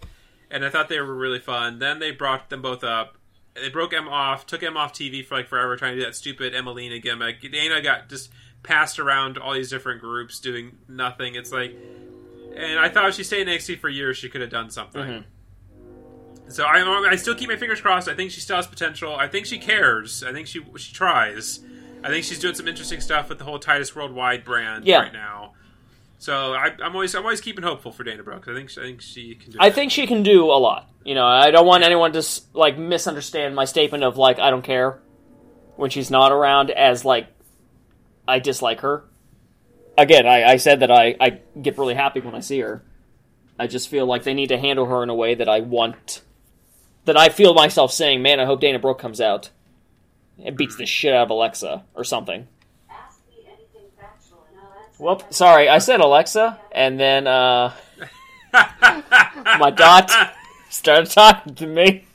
and I thought they were really fun. Then they brought them both up. They broke Emma off, took Emma off TV for like forever, trying to do that stupid Emmalina gimmick. Dana got just passed around all these different groups doing nothing. It's like, and I thought if she stayed in NXT for years, she could have done something. Mm-hmm. So I, I still keep my fingers crossed. I think she still has potential. I think she cares. I think she she tries. I think she's doing some interesting stuff with the whole Titus Worldwide brand Yeah. right now. So I, I'm always I'm always keeping hopeful for Dana Brooke. I think I think she can do. I it. think she can do a lot. You know, I don't want anyone to like misunderstand my statement of like I don't care when she's not around as like I dislike her. Again, I, I said that I, I get really happy when I see her. I just feel like they need to handle her in a way that I want. That I feel myself saying, "Man, I hope Dana Brooke comes out and beats the shit out of Alexa or something." Ask me anything factual and I'll answer. Well, sorry, I said Alexa, and then uh, my dot started talking to me.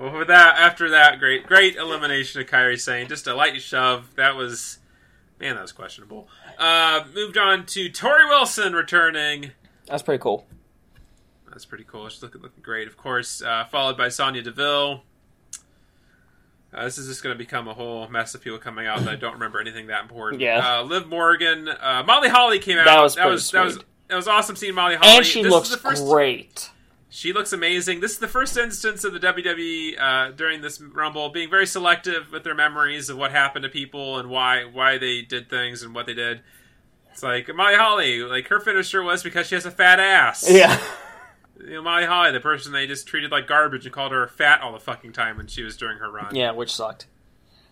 Well, with that, after that, great, great elimination of Kairi Sane just a light shove. That was Man, that was questionable. Uh, moved on to Torrie Wilson returning. That's pretty cool. That's pretty cool. She's looking looking great, of course. Uh, followed by Sonya Deville. Uh, this is just going to become a whole mess of people coming out that I don't remember anything that important. Yeah. Uh, Liv Morgan, uh, Molly Holly came out. That was that was that was that was awesome seeing Molly Holly. and she This is looks the first- great. She looks amazing. This is the first instance of the WWE uh, during this Rumble being very selective with their memories of what happened to people and why why they did things and what they did. It's like Molly Holly, like her finisher was because she has a fat ass. Yeah. You know, Molly Holly, the person they just treated like garbage and called her fat all the fucking time when she was during her run. Yeah, which sucked.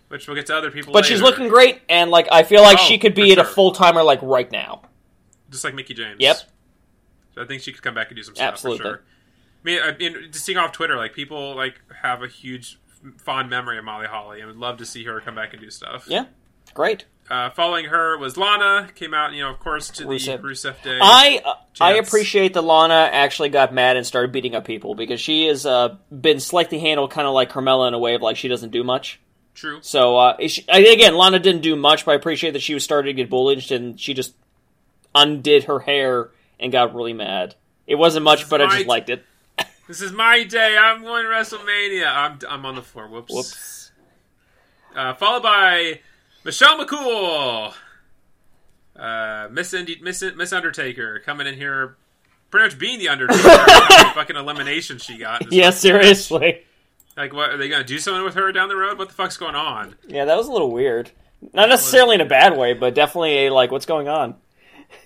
Which we'll get to other people But she's looking great, and like I feel like Oh, she could be at a full timer like right now. Just like Mickie James. Yep. So I think she could come back and do some stuff Absolutely. for sure. I mean, I mean, just seeing off Twitter, like people like have a huge fond memory of Molly Holly. and would love to see her come back and do stuff. Yeah, great. Uh, following her was Lana. Came out, you know, of course, to Rusev. the Rusev Day. I uh, I appreciate that Lana actually got mad and started beating up people because she has uh, been slightly handled kind of like Carmella in a way of like she doesn't do much. True. So uh, she, again, Lana didn't do much, but I appreciate that she was starting to get bullied and she just undid her hair and got really mad. It wasn't much, but I just liked it. This is my day. I'm going to WrestleMania. I'm I'm on the floor. Whoops. Whoops. Uh, followed by Michelle McCool, uh, Miss Indy, Miss Miss Undertaker, coming in here, pretty much being the Undertaker. the fucking elimination she got. Yeah, seriously. Like, what are they gonna do something with her down the road? What the fuck's going on? Yeah, that was a little weird. Not necessarily in a bad way, but definitely a like, what's going on?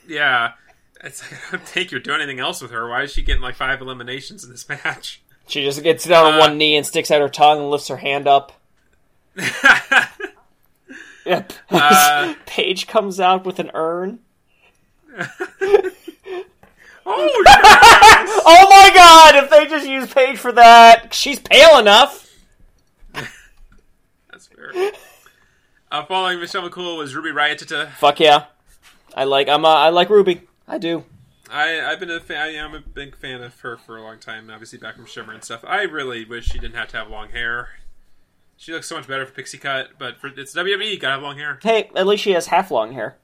Yeah, it's like, I don't think you're doing anything else with her. Why is she getting like five eliminations in this match? She just gets down on Uh, one knee and sticks out her tongue and lifts her hand up. Yep. Uh, Paige comes out with an urn. oh, yes! Oh my god, if they just use Paige for that, she's pale enough. that's fair. Uh, following Michelle McCool was Ruby Riotita. Fuck yeah. I like I'm uh, I like Ruby. I do. I, I've been a fan. I am a big fan of her for a long time. Obviously, back from Shimmer and stuff. I really wish she didn't have to have long hair. She looks so much better for pixie cut, but for it's WWE, gotta have long hair. Hey, at least she has half long hair.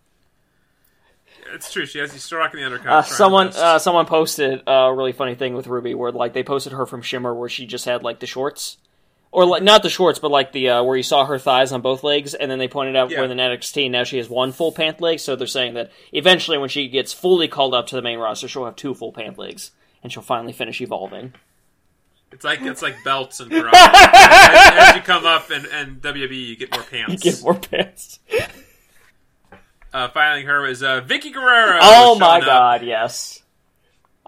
It's true. She has. She's still rocking the undercut. Uh, someone uh, someone posted a really funny thing with Ruby where like they posted her from Shimmer where she just had like the shorts. Or like not the shorts, but like the uh, where you saw her thighs on both legs, and then they pointed out Yeah. where in NXT now she has one full pant leg. So they're saying that eventually, when she gets fully called up to the main roster, she'll have two full pant legs, and she'll finally finish evolving. It's like it's like belts and as, as you come up and, and WWE, you get more pants. You Get more pants. Uh, filing her was uh, Vickie Guerrero. Oh my showing up. god, yes.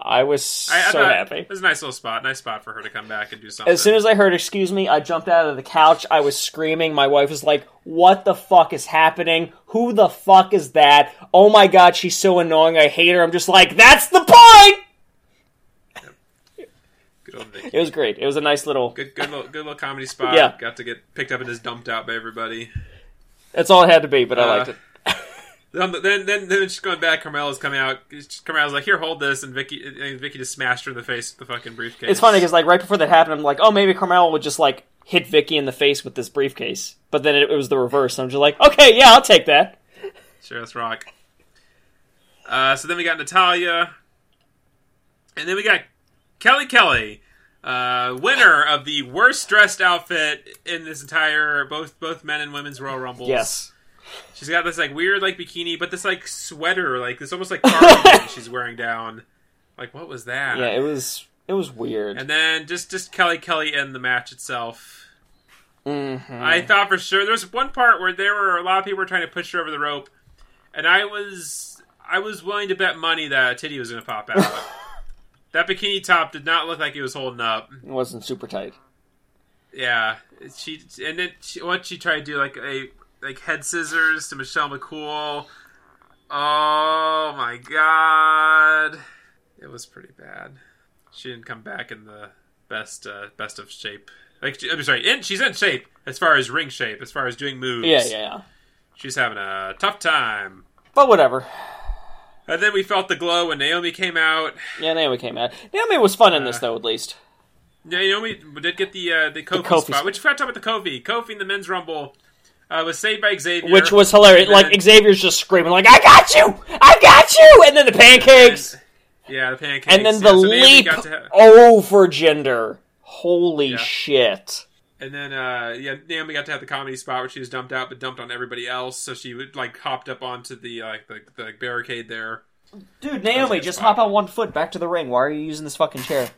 I was I, I so thought happy. It was a nice little spot. Nice spot for her to come back and do something. As soon as I heard "excuse me," I jumped out of the couch. I was screaming. My wife was like, "What the fuck is happening? Who the fuck is that? Oh my god, she's so annoying. I hate her." I'm just like, "That's the point." good old Vickie. It was great. It was a nice little. Good, good, little, good little comedy spot. Yeah. Got to get picked up and just dumped out by everybody. That's all it had to be, but I Uh, liked it. Then, then, then, then she's going back. Carmella's coming out. Carmella's like, "Here, hold this," and Vickie, and Vickie just smashed her in the face with the fucking briefcase. It's funny because like right before that happened, I'm like, "Oh, maybe Carmel would just like hit Vickie in the face with this briefcase." But then it, it was the reverse. I'm just like, "Okay, yeah, I'll take that." Sure, let's rock. Uh, so then we got Natalya, and then we got Kelly Kelly, uh, winner of the worst dressed outfit in this entire both both men and women's Royal Rumbles. Yes. She's got this like weird like bikini, but this like sweater, like this almost like cardigan she's wearing down. Like what was that? Yeah, it was it was weird. and then just just Kelly Kelly in the match itself. Mhm. I thought for sure there was one part where there were a lot of people were trying to push her over the rope, and I was I was willing to bet money that a titty was going to pop out. that bikini top did not look like it was holding up. It wasn't super tight. Yeah, she and then she, what she tried to do like a like head scissors to Michelle McCool. Oh my god, it was pretty bad. She didn't come back in the best uh, best of shape. Like I'm sorry, in, she's in shape as far as ring shape, as far as doing moves. Yeah, yeah, yeah. She's having a tough time. But whatever. And then we felt the glow when Naomi came out. Yeah, Naomi came out. Naomi was fun in this Uh, though, at least. Yeah, Naomi did get the uh, the Kofi, Kofi spot. spot. Which we forgot to talk about the Kofi. Kofi in the men's rumble. Uh, was saved by Xavier, which was hilarious. And then- Like Xavier's just screaming, like "I got you, I got you!" And then the pancakes, yeah, the pancakes, and then yeah, the so leap got to over gender. Holy Yeah. shit! And then, uh, yeah, Naomi got to have the comedy spot where she was dumped out, but dumped on everybody else. So she would like hopped up onto the like the, the barricade there. Dude, Naomi, just spot. hop on one foot back to the ring. Why are you using this fucking chair?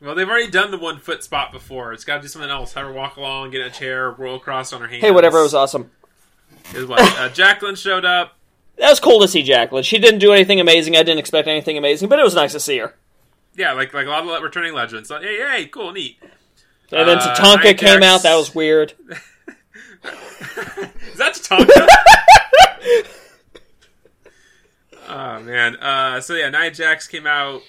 Well, they've already done the one foot spot before. It's got to do something else. Have her walk along, get in a chair, roll across on her hands. Hey, whatever. It was awesome. It was what? Uh, Jacqueline showed up. That was cool to see Jacqueline. She didn't do anything amazing. I didn't expect anything amazing, but it was nice to see her. Yeah, like like a lot of returning legends. Like, hey, hey, cool, neat. And then Uh, Tatanka came out. That was weird. Is that Tatanka? oh man. Uh, so yeah, Nia Jax came out.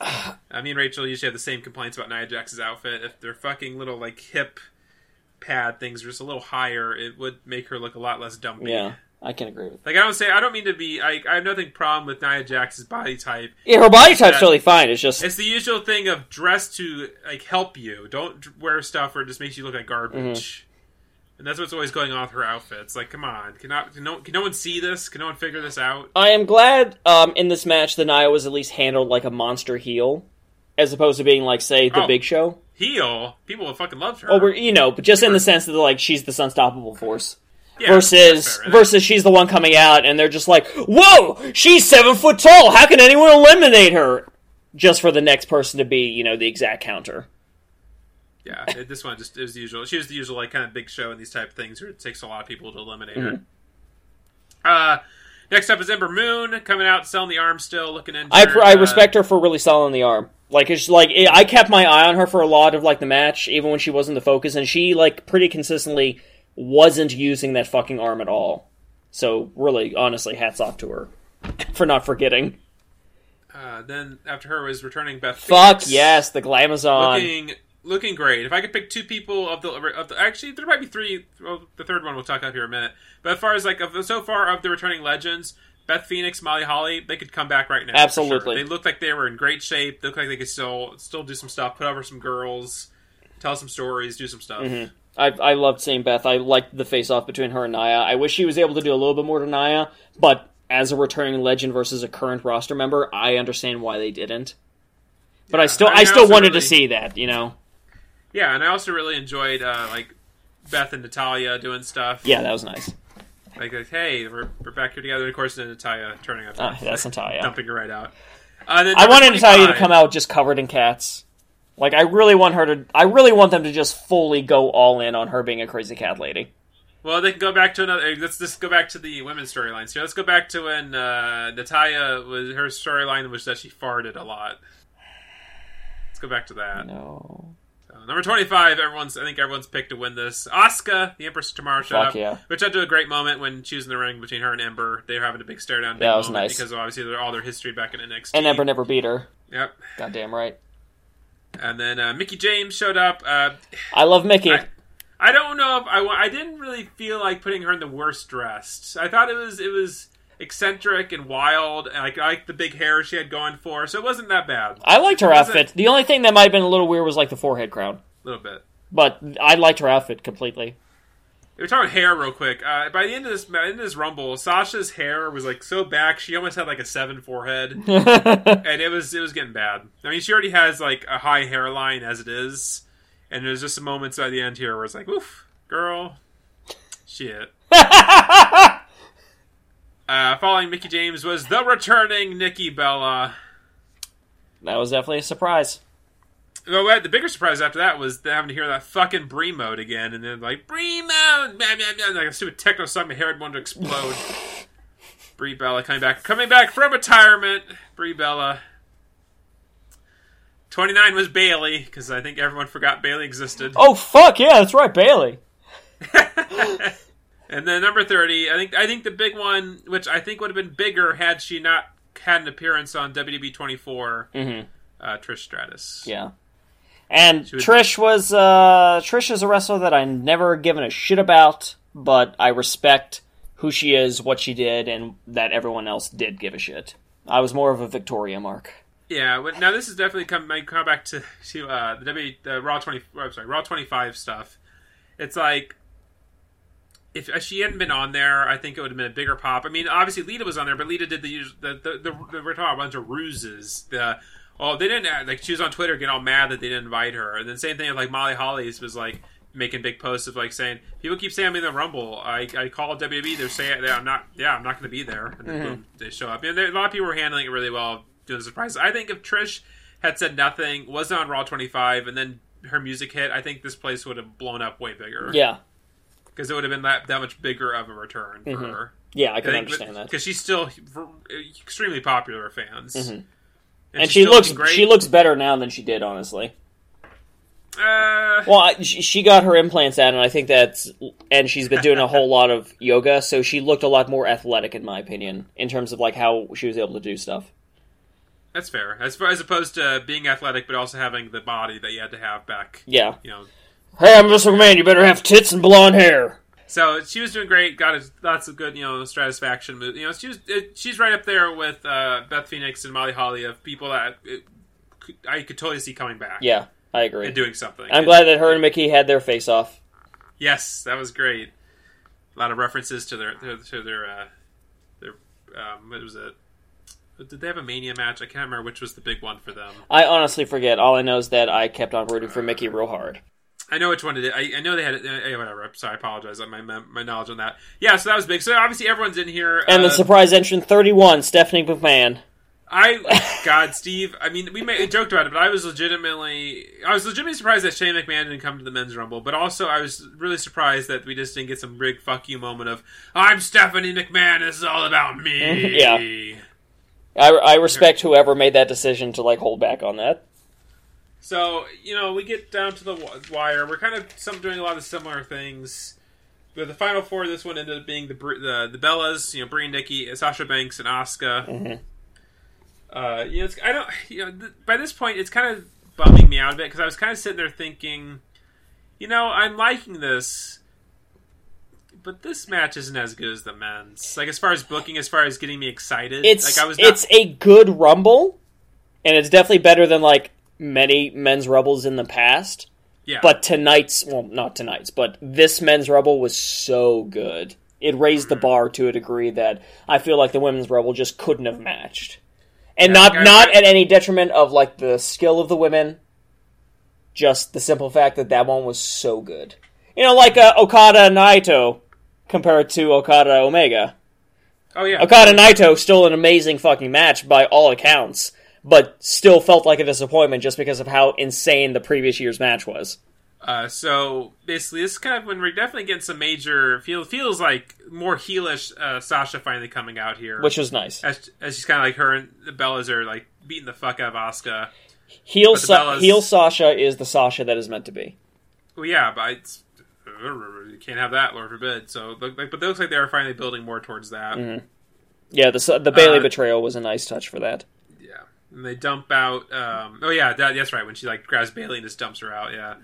I mean, Rachel usually have the same complaints about Nia Jax's outfit. If their fucking little like hip pad things are just a little higher, it would make her look a lot less dumpy. Yeah, I can agree with. Like I don't say I don't mean to be. I, I have nothing problem with Nia Jax's body type. Yeah, her body type's totally fine. It's just It's the usual thing of dress to like help you. Don't wear stuff where it just makes you look like garbage. Mm-hmm. And that's what's always going on with her outfits. Like, come on, can, not, can no can no one see this? Can no one figure this out? I am glad um, in this match the Nia was at least handled like a monster heel, as opposed to being like say the Oh. Big Show. Heel, people have fucking loved her. Oh, we're you know, but just in the sense that like she's this unstoppable force. Yeah, versus fair. Versus she's the one coming out and they're just like, "Whoa, she's seven foot tall. How can anyone eliminate her?" Just for the next person to be, you know, the exact counter. Yeah, it- this one just is the usual. She was the usual like kind of big show in these type of things where it takes a lot of people to eliminate Mm-hmm. her. Uh, next up is Ember Moon coming out, selling the arm still, looking injured. I Uh, respect her for really selling the arm. Like it's like I kept my eye on her for a lot of like the match, even when she wasn't the focus, and she like pretty consistently wasn't using that fucking arm at all. So really, honestly, hats off to her for not forgetting. Uh, then after her was returning Beth. Fuck Phoenix. yes, the Glamazon. looking looking great. If I could pick two people of the, of the actually there might be three. Well, the third one we'll talk about here in a minute. But as far as like of the, so far of the returning legends, Beth Phoenix, Molly Holly, they could come back right now. Absolutely. sure. they look like they were in great shape. They look like they could still still do some stuff, put over some girls, tell some stories, do some stuff. Mm-hmm. I, I loved seeing Beth. I liked the face off between her and Nia. I wish she was able to do a little bit more to Nia, but as a returning legend versus a current roster member, I understand why they didn't. But I still I I still wanted really- to see that, you know. Yeah, and I also really enjoyed uh, like Beth and Natalya doing stuff. Yeah, that was nice. like, like hey, we're, we're back here together. And of course, then Natalya turning up, Ah, that's Natalya. dumping her right out. Uh, then I wanted Natalya to come out just covered in cats. Like I really want her to I really want them to just fully go all in on her being a crazy cat lady. Well, they can go back to another. Let's just go back to the women's storylines here. Let's go back to when uh, Natalya was her storyline was that she farted a lot. Let's go back to that. No. Number twenty-five. Everyone's. I think everyone's picked to win this. Asuka, the Empress of Tomorrow showed Fuck up, yeah. which led to a great moment when choosing the ring between her and Ember. They were having a big stare down. big That was nice. because obviously they're all their history back in NXT. And Ember never beat her. Yep. Goddamn right. And then uh, Mickie James showed up. Uh, I love Mickie. I- I don't know if I I didn't really feel like putting her in the worst dressed. I thought it was it was eccentric and wild, and like I liked the big hair she had going for, her, so it wasn't that bad. I liked her outfit. The only thing that might have been a little weird was like the forehead crown. A little bit. But I liked her outfit completely. We're talking hair real quick. Uh, by the end of this, by the end of this rumble, Sasha's hair was like so back. She almost had like a seven forehead, and it was it was getting bad. I mean, she already has like a high hairline as it is, and there's just some moments by the end here where it's like, "Oof, girl, shit." Uh, following Mickie James was the returning Nikki Bella. that was definitely a surprise. Well, the bigger surprise after that was having to hear that fucking Brie mode again, and then like Brie mode, blah, blah, blah, like a stupid techno song. My hair wanted to explode. Brie Bella coming back, coming back from retirement. Brie Bella. Twenty nine was Bayley because I think everyone forgot Bayley existed. Oh fuck yeah, that's right, Bayley. And then number thirty, I think I think the big one, which I think would have been bigger had she not had an appearance on WWE twenty four. Mhm. Uh, Trish Stratus. Yeah. And was- Trish was uh Trish is a wrestler that I never given a shit about, but I respect who she is, what she did, and that everyone else did give a shit. I was more of a Victoria mark. Yeah, but now this is definitely come might come back to to uh, the W the Raw twenty. I'm sorry, Raw twenty five stuff. It's like if she hadn't been on there, I think it would have been a bigger pop. I mean, obviously Lita was on there, but Lita did the the the, the, the we're talking a bunch of ruses. The oh, they didn't uh, like she was on Twitter getting all mad that they didn't invite her, and then same thing with like Molly Hollies was like making big posts of like saying people keep saying I'm in the Rumble. I I called WWE. They're saying that I'm not. Yeah, I'm not going to be there, and then boom, they show up. And there, a lot of people were handling it really well, doing the surprises. I think if Trish had said nothing, wasn't on Raw 25, and then her music hit, I think this place would have blown up way bigger Yeah, because it would have been that, that much bigger of a return for Mhm. her. yeah, I can understand that. because she's still extremely popular with fans, Mhm. and, And she looks great. she looks better now than she did, honestly. Uh, Well, I, she she got her implants out, and I think that's and she's been doing a whole lot of yoga, so she looked a lot more athletic, in my opinion, in terms of like how she was able to do stuff. that's fair. As far as opposed to being athletic, but also having the body that you had to have back. Yeah. You know, Hey, I'm Mr. McMahon. You better have tits and blonde hair. so she was doing great. Got lots of good, you know, Stratusfaction move. You know, she was it, she's right up there with uh, Beth Phoenix and Molly Holly of people that it, I could totally see coming back. Yeah, I agree. and doing something. I'm glad that her and Mickie had their face off. Yes, that was great. A lot of references to their to, to their uh, their um, what was it? Did they have a Mania match? I can't remember which was the big one for them. I honestly forget. All I know is that I kept on rooting for Mickie real hard. I know which one it is. I, I know they had it. Uh, whatever. I'm sorry. I apologize on my my knowledge on that. Yeah, so that was big. So obviously everyone's in here. And uh, the surprise entrant 31, Stephanie McMahon. I God, Steve. I mean, we made, joked about it, but I was legitimately, I was legitimately surprised that Shane McMahon didn't come to the men's rumble. But also, I was really surprised that we just didn't get some big fuck you moment of "I'm Stephanie McMahon. This is all about me." Yeah. I, I respect whoever made that decision to like hold back on that. So you know, we get down to the wire. We're kind of some doing a lot of similar things. But the final four, this one ended up being the the, the Bellas, you know, Brie and Nikki, Sasha Banks, and Asuka. Mhm. Uh, you know, it's, I don't. You know, th- by this point, it's kind of bumming me out a bit because I was kind of sitting there thinking, you know, I'm liking this, but this match isn't as good as the men's. Like as far as booking, as far as getting me excited, It's like I was. Not, it's a good rumble, and it's definitely better than like many men's rebels in the past. yeah, But tonight's well, not tonight's, but this men's rebel was so good. It raised the bar to a degree that I feel like the women's rebel just couldn't have matched. And Yeah, not I, not I- at any detriment of like the skill of the women, just the simple fact that that one was so good. You know, like uh, Okada Naito compared to Okada Omega. oh yeah, Okada Naito still an amazing fucking match by all accounts, but still felt like a disappointment just because of how insane the previous year's match was. Uh, so basically, this is kind of when we're definitely getting some major feel feels like more heelish uh, Sasha finally coming out here, which was nice. as, as she's kind of like her and the Bellas are like beating the fuck out of Asuka. Heel, Sa- Bellas- heel Sasha is the Sasha that is meant to be. Well, yeah, but it's, you can't have that, Lord forbid. So, like, but it looks like they are finally building more towards that. Mhm. Yeah, the the Bayley Uh, betrayal was a nice touch for that. And they dump out. Um, oh yeah, that, that's right. When she like grabs Bayley and just dumps her out. Yeah.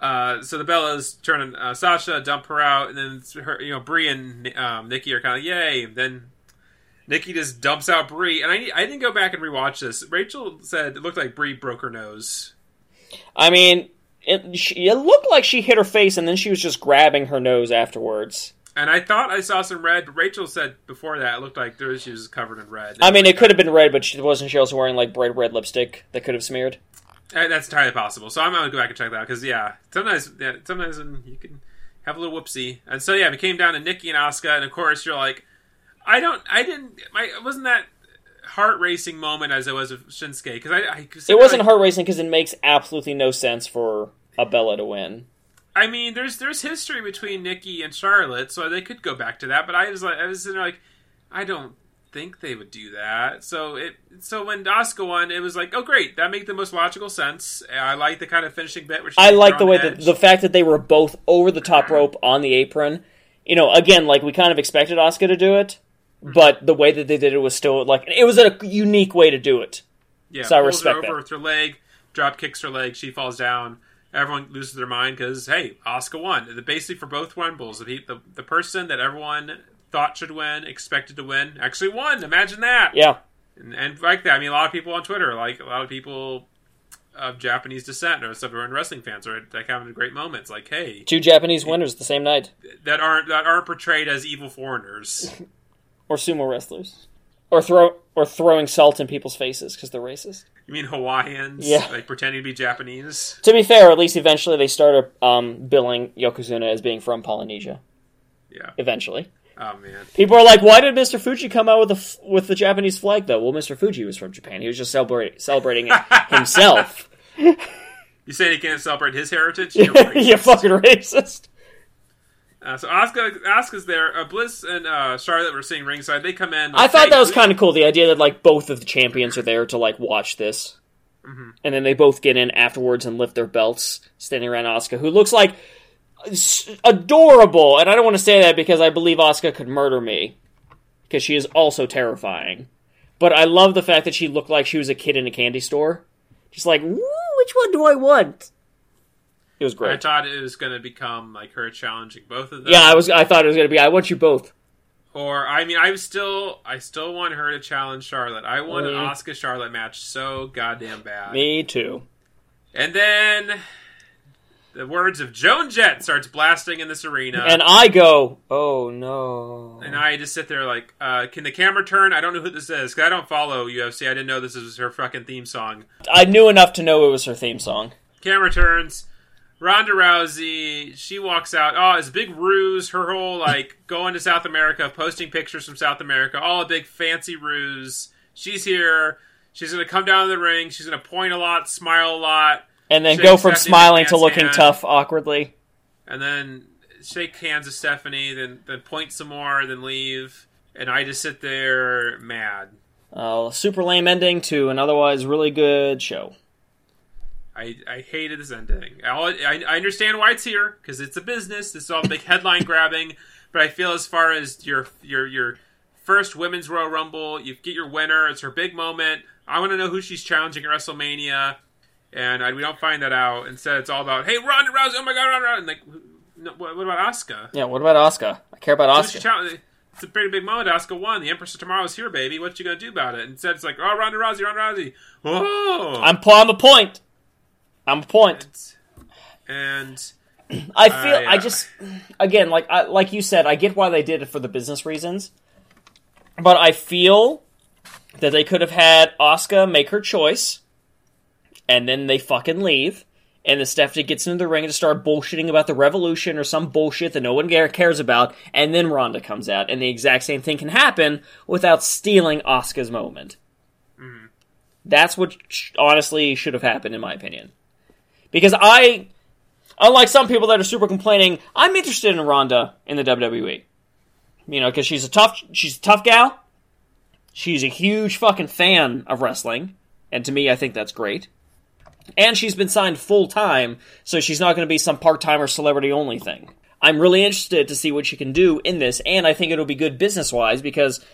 Uh, so the Bellas turn on uh, Sasha, dump her out, and then her, you know, Brie and um, Nikki are kind of yay. Then Nikki just dumps out Brie, and I I didn't go back and rewatch this. Rachel said it looked like Brie broke her nose. I mean, it, she, it looked like she hit her face, and then she was just grabbing her nose afterwards. And I thought I saw some red, but Rachel said before that it looked like there was, she was covered in red. I mean, it could have been red, but she wasn't. She also wearing like bright red lipstick that could have smeared. Uh, that's entirely possible. So I'm gonna go back and check that because yeah, sometimes yeah, sometimes you can have a little whoopsie. And so yeah, it came down to Nikki and Asuka, and of course you're like, I don't, I didn't, my wasn't that heart racing moment as it was with Shinsuke because I, I It wasn't heart racing because it makes absolutely no sense for a Bella to win. I mean, there's there's history between Nikki and Charlotte, so they could go back to that. But I was like, I was sitting there like, I don't think they would do that. So it so when Asuka won, it was like, oh great, that made the most logical sense. I like the kind of finishing bit where she I like the way edge. that the fact that they were both over the top rope on the apron. You know, again, like we kind of expected Asuka to do it, Mm-hmm. but the way that they did it was still like it was a unique way to do it. Yeah, So I respect her over that. with her leg, drop kicks her leg, she falls down. Everyone loses their mind because hey, Asuka won. The basically for both rumbles, the, the the person that everyone thought should win, expected to win, actually won. Imagine that. Yeah, And, and like that, I mean, a lot of people on Twitter, like a lot of people, of Japanese descent or some wrestling fans are like having great moments. Like, hey, Two Japanese winners the same night, that aren't that aren't portrayed as evil foreigners. or sumo wrestlers, or throw or throwing salt in people's faces because they're racist. You mean Hawaiians? Yeah. like pretending to be Japanese. To be fair, at least eventually they started um, billing Yokozuna as being from Polynesia. Yeah. Eventually, Oh man. people are like, "Why did Mr. Fuji come out with the with the Japanese flag though?" Well, Mr. Fuji was from Japan. He was just celebrating celebrating it himself. You say he can't celebrate his heritage? You're you fucking racist. Uh, so Asuka, Asuka's there. Uh, Bliss and uh, Charlotte were seeing ringside. They come in. I thought that was kind of cool. The idea that like both of the champions are there to like watch this, and then they both get in afterwards and lift their belts, standing around Asuka, who looks like adorable. And I don't want to say that because I believe Asuka could murder me, because she is also terrifying. But I love the fact that she looked like she was a kid in a candy store, just like, which one do I want? It was great. I thought it was going to become like her challenging both of them. Yeah, I was. I thought it was gonna be. I want you both. Or I mean, I was still, I still want her to challenge Charlotte. I want an Asuka Charlotte match so goddamn bad. Me too. And then the words of Joan Jett starts blasting in this arena. And I go, oh no. And I just sit there like, uh, can the camera turn? I don't know who this is because I don't follow UFC. I didn't know this was her fucking theme song. I knew enough to know it was her theme song. Camera turns. Ronda Rousey, she walks out. Oh, it's a big ruse. Her whole like going to South America, posting pictures from South America, all a big fancy ruse. She's here. She's gonna come down to the ring. She's gonna point a lot, smile a lot, And then go from Stephanie smiling to looking hand. tough awkwardly. and then shake hands with Stephanie. Then then point some more. Then leave. And I just sit there mad. Uh, super lame ending to an otherwise really good show. I, I hated this ending. I, I understand why it's here because it's a business. This is all big headline grabbing. But I feel as far as your your your first women's Royal Rumble, you get your winner. It's her big moment. I want to know who she's challenging at WrestleMania, and I, we don't find that out. Instead, it's all about hey Ronda Rousey. Oh my God, Ronda Rousey. And like, no, what, what about Asuka? Yeah, what about Asuka? I care about Who's Asuka. It's a pretty big moment. Asuka won. The Empress of Tomorrow is here, baby. What you gonna do about it? Instead, it's like, oh, Ronda Rousey, Ronda Rousey. Whoa! I'm, po- I'm point. I'm a point. and I feel. Uh, yeah. I just. Again, like I, like you said, I get why they did it for the business reasons. But I feel that they could have had Asuka make her choice, and then they fucking leave. And then Stephanie gets into the ring to start bullshitting about the revolution or some bullshit that no one cares about, and then Ronda comes out, and the exact same thing can happen without stealing Asuka's moment. That's what sh- honestly should have happened, in my opinion. Because I, unlike some people that are super complaining, I'm interested in Ronda in the WWE. You know, because she's a tough, she's a tough gal. She's a huge fucking fan of wrestling, and to me, I think that's great. And she's been signed full time, so she's not going to be some part time or celebrity only thing. I'm really interested to see what she can do in this, and I think it'll be good business wise because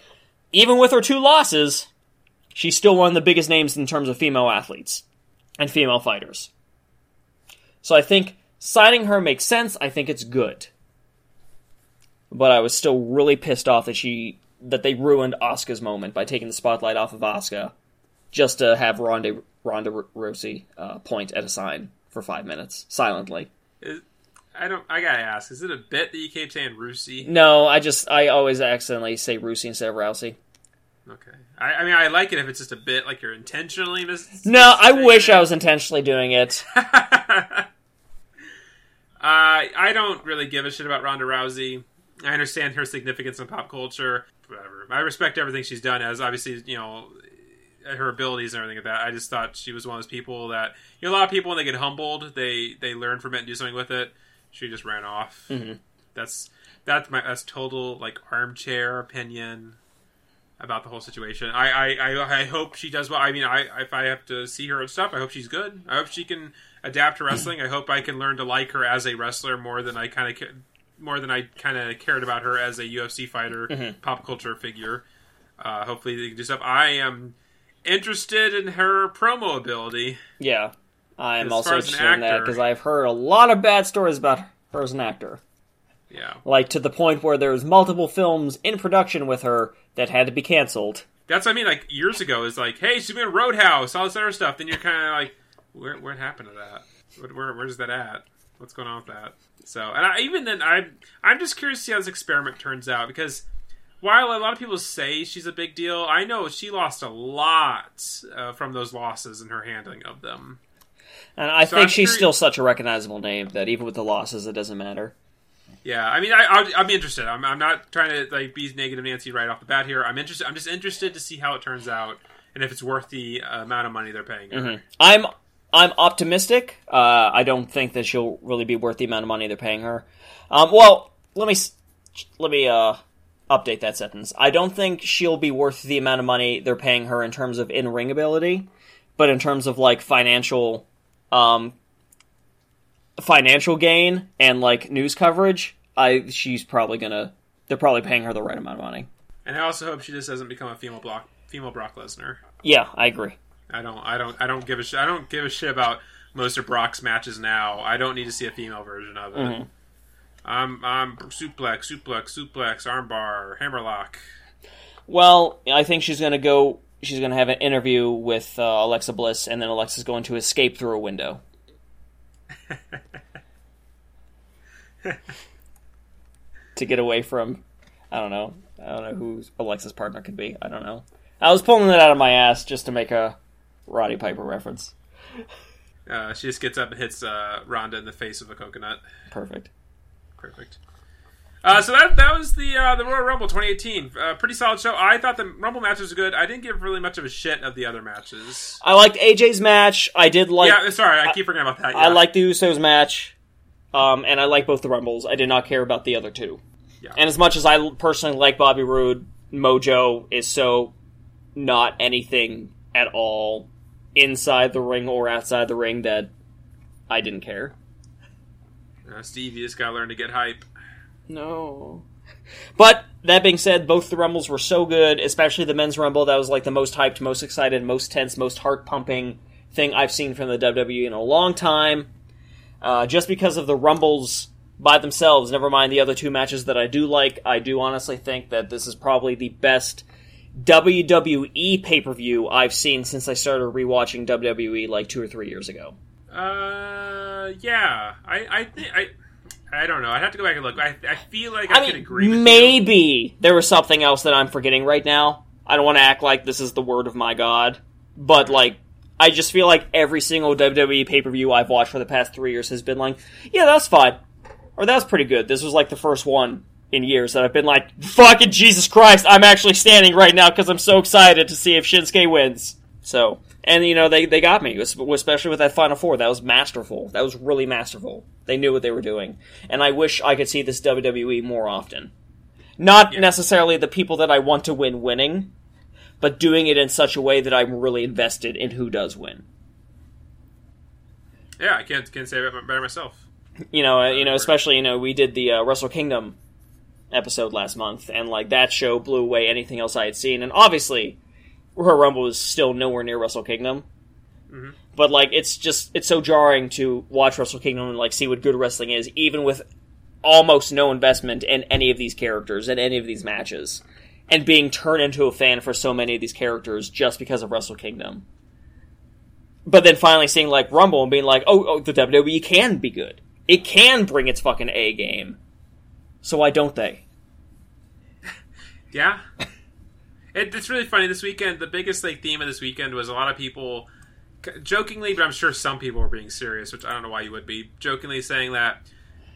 even with her two losses, she's still one of the biggest names in terms of female athletes and female fighters. So I think signing her makes sense. I think it's good. But I was still really pissed off that she that they ruined Asuka's moment by taking the spotlight off of Asuka just to have Ronda Ronda Rousey uh, point at a sign for five minutes silently. is, I don't. I gotta ask: Is it a bit that you keep saying Rusi? No, I just I always accidentally say Rousey instead of Rousey. Okay. I, I mean, I like it if it's just a bit like you're intentionally mis- No, I wish it. I was intentionally doing it. uh, I don't really give a shit about Ronda Rousey. I understand her significance in pop culture. Whatever. I respect everything she's done as obviously, you know, her abilities and everything like that. I just thought she was one of those people that you know a lot of people when they get humbled, they they learn from it and do something with it. She just ran off. Mhm. That's that's my that's total like armchair opinion about the whole situation. I, I, I, I hope she does well. I mean, I if I have to see her and stuff, I hope she's good. I hope she can adapt to wrestling. I hope I can learn to like her as a wrestler more than I kind of more than I kind of cared about her as a UFC fighter, Mhm. pop culture figure. Uh, hopefully, they can do stuff. I am interested in her promo ability. Yeah, I am also far as an interested in that because I've heard a lot of bad stories about her as an actor. Yeah, Like to the point where there was multiple films in production with her that had to be canceled. that's what I mean. Like years ago, is like, hey, she's been in Roadhouse, all this other stuff. Then you're kind of like, where what happened to that? What, where where's that at? What's going on with that? So, and I, even then, I I'm just curious to see how this experiment turns out because while a lot of people say she's a big deal, I know she lost a lot uh, from those losses in her handling of them. And I So think I'm she's curi- still such a recognizable name that even with the losses, it doesn't matter. Yeah, I mean, I, be interested. I'm, I'm not trying to like be negative Nancy right off the bat here. I'm interested. I'm just interested to see how it turns out and if it's worth the uh, amount of money they're paying her. I'm I'm optimistic. Uh, I don't think that she'll really be worth the amount of money they're paying her. Um, well, let me let me uh, update that sentence. I don't think she'll be worth the amount of money they're paying her in terms of in ring ability, but in terms of like financial um, financial gain and like news coverage, I she's probably gonna. They're probably paying her the right amount of money. And I also hope she just doesn't become a female block, female Brock Lesnar. Yeah, I agree. I don't, I don't, I don't give a shit. I don't give a shit about most of Brock's matches now. I don't need to see a female version of it. I'm, I'm suplex, suplex, suplex, armbar, hammerlock. Well, I think she's going to go. She's to have an interview with uh, Alexa Bliss, and then Alexa's going to escape through a window. to get away from, I don't know. I don't know who Alexa's partner could be. I don't know. I was pulling it out of my ass just to make a Roddy Piper reference. Uh, she just gets up and hits uh, Ronda in the face with a coconut. Perfect. Perfect. Uh, so that that was the uh, the Royal Rumble 2018. Uh, pretty solid show. I thought the Rumble matches were good. I didn't give really much of a shit of the other matches. I liked AJ's match. I did like. yeah, sorry, I keep forgetting about that. I yeah. like the Usos match, um, and I like both the Rumbles. I did not care about the other two. Yeah. And as much as I personally like Bobby Roode, Mojo is so not anything at all inside the ring or outside the ring that I didn't care. Uh, Steve, you just gotta learn to get hype. No. But that being said, both the Rumbles were so good, especially the men's Rumble. That was like the most hyped, most excited, most tense, most heart pumping thing I've seen from the WWE in a long time. Uh, just because of the Rumbles by themselves, never mind the other two matches that I do like, I do honestly think that this is probably the best WWE pay per view I've seen since I started rewatching WWE like two or three years ago. Uh, yeah, I I think I. I don't know. I'd have to go back and look. I, I feel like I, I could agree with you. maybe there was something else that I'm forgetting right now. I don't want to act like this is the word of my god, but like, I just feel like every single WWE pay per view I've watched for the past three years has been like, yeah, that's fine, or that's pretty good. This was like the first one in years that I've been like, fucking Jesus Christ, I'm actually standing right now because I'm so excited to see if Shinsuke wins. So, and you know, they, they got me, especially with that Final Four. That was masterful. That was really masterful. They knew what they were doing. And I wish I could see this WWE more often. Not Yeah. necessarily the people that I want to win winning, but doing it in such a way that I'm really invested in who does win. Yeah, I can't can't say it better myself. You know, uh, you know, especially you know, we did the uh, Wrestle Kingdom episode last month, and like that show blew away anything else I had seen. And obviously, Royal Rumble was still nowhere near Wrestle Kingdom. Mm-hmm. But like, it's just it's so jarring to watch Wrestle Kingdom and like see what good wrestling is, even with almost no investment in any of these characters and any of these matches, and being turned into a fan for so many of these characters just because of Wrestle Kingdom. But then finally seeing like Rumble and being like, oh, oh the WWE can be good. It can bring its fucking A game. So why don't they? Yeah. It, it's really funny this weekend. The biggest like theme of this weekend was a lot of people, jokingly, but I'm sure some people were being serious, which I don't know why you would be, jokingly saying that,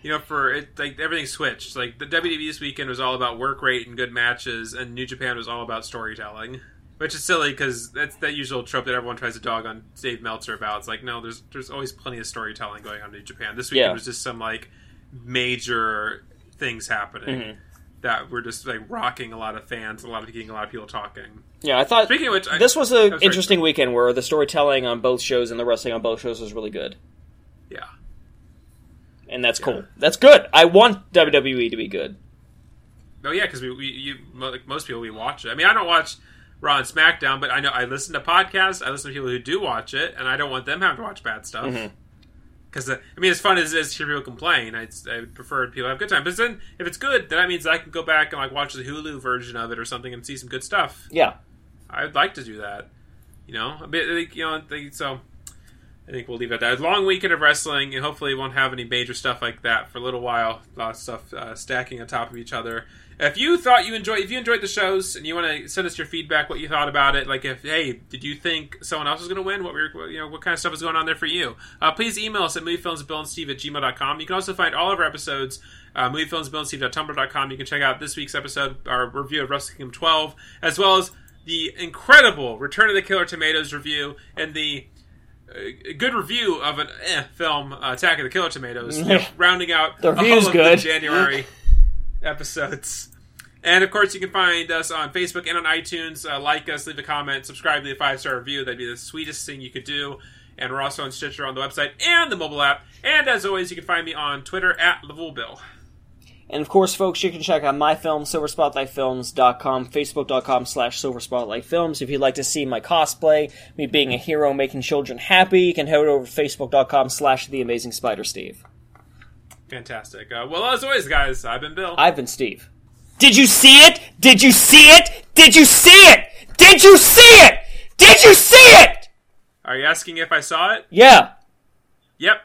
you know, for it like everything switched. Like the WWE this weekend was all about work rate and good matches, and New Japan was all about storytelling. Which is silly because that's that usual trope that everyone tries to dog on Dave Meltzer about. It's like no, there's there's always plenty of storytelling going on in New Japan. This weekend Yeah. was just some like major things happening Mhm. that were just like rocking a lot of fans, a lot of getting a lot of people talking. Yeah, I thought Speaking of which, I, this was an interesting weekend where the storytelling on both shows and the wrestling on both shows was really good. yeah, And that's cool. That's good. I want WWE to be good. oh yeah, because we, we you like most people we watch it. I mean, I don't watch Raw and SmackDown, but I know I listen to podcasts. I listen to people who do watch it, and I don't want them having to watch bad stuff. Mhm. Because I mean, as fun as it is to hear people complain, I, I would prefer people have a good time. But then, if it's good, then that means I can go back and like watch the Hulu version of it or something and see some good stuff. Yeah. I'd like to do that. You know, a bit like you know, so I think we'll leave it at that. Long weekend of wrestling, and hopefully won't have any major stuff like that for a little while. A lot of stuff uh, stacking on top of each other. If you thought you enjoyed, if you enjoyed the shows and you want to send us your feedback, what you thought about it, like if hey, did you think someone else was going to win? What were you know what kind of stuff is going on there for you? Uh, please email us at moviefilmsbillandsteve at gmail.com. You can also find all of our episodes uh, moviefilmsbillandsteve.tumblr.com. You can check out this week's episode, our review of Wrestle Kingdom 12, as well as the incredible Return of the Killer Tomatoes review and the uh, good review of an eh, film, uh, Attack of the Killer Tomatoes, rounding out The all of good. January episodes. And of course, you can find us on Facebook and on iTunes. Uh, like us, leave a comment, subscribe, leave a five star review. That'd be the sweetest thing you could do. And we're also on Stitcher on the website and the mobile app. And as always, you can find me on Twitter at Bill. And of course, folks, you can check out my film, silverspotlightfilms.com, facebook.com slash silverspotlightfilms. If you'd like to see my cosplay, me being a hero making children happy, you can head over to facebook.com slash the amazing spider steve. Fantastic. Uh, well, as always, guys, I've been Bill. I've been Steve. Did you see it? Did you see it? Did you see it? Did you see it? Did you see it? Are you asking if I saw it? Yeah. Yep.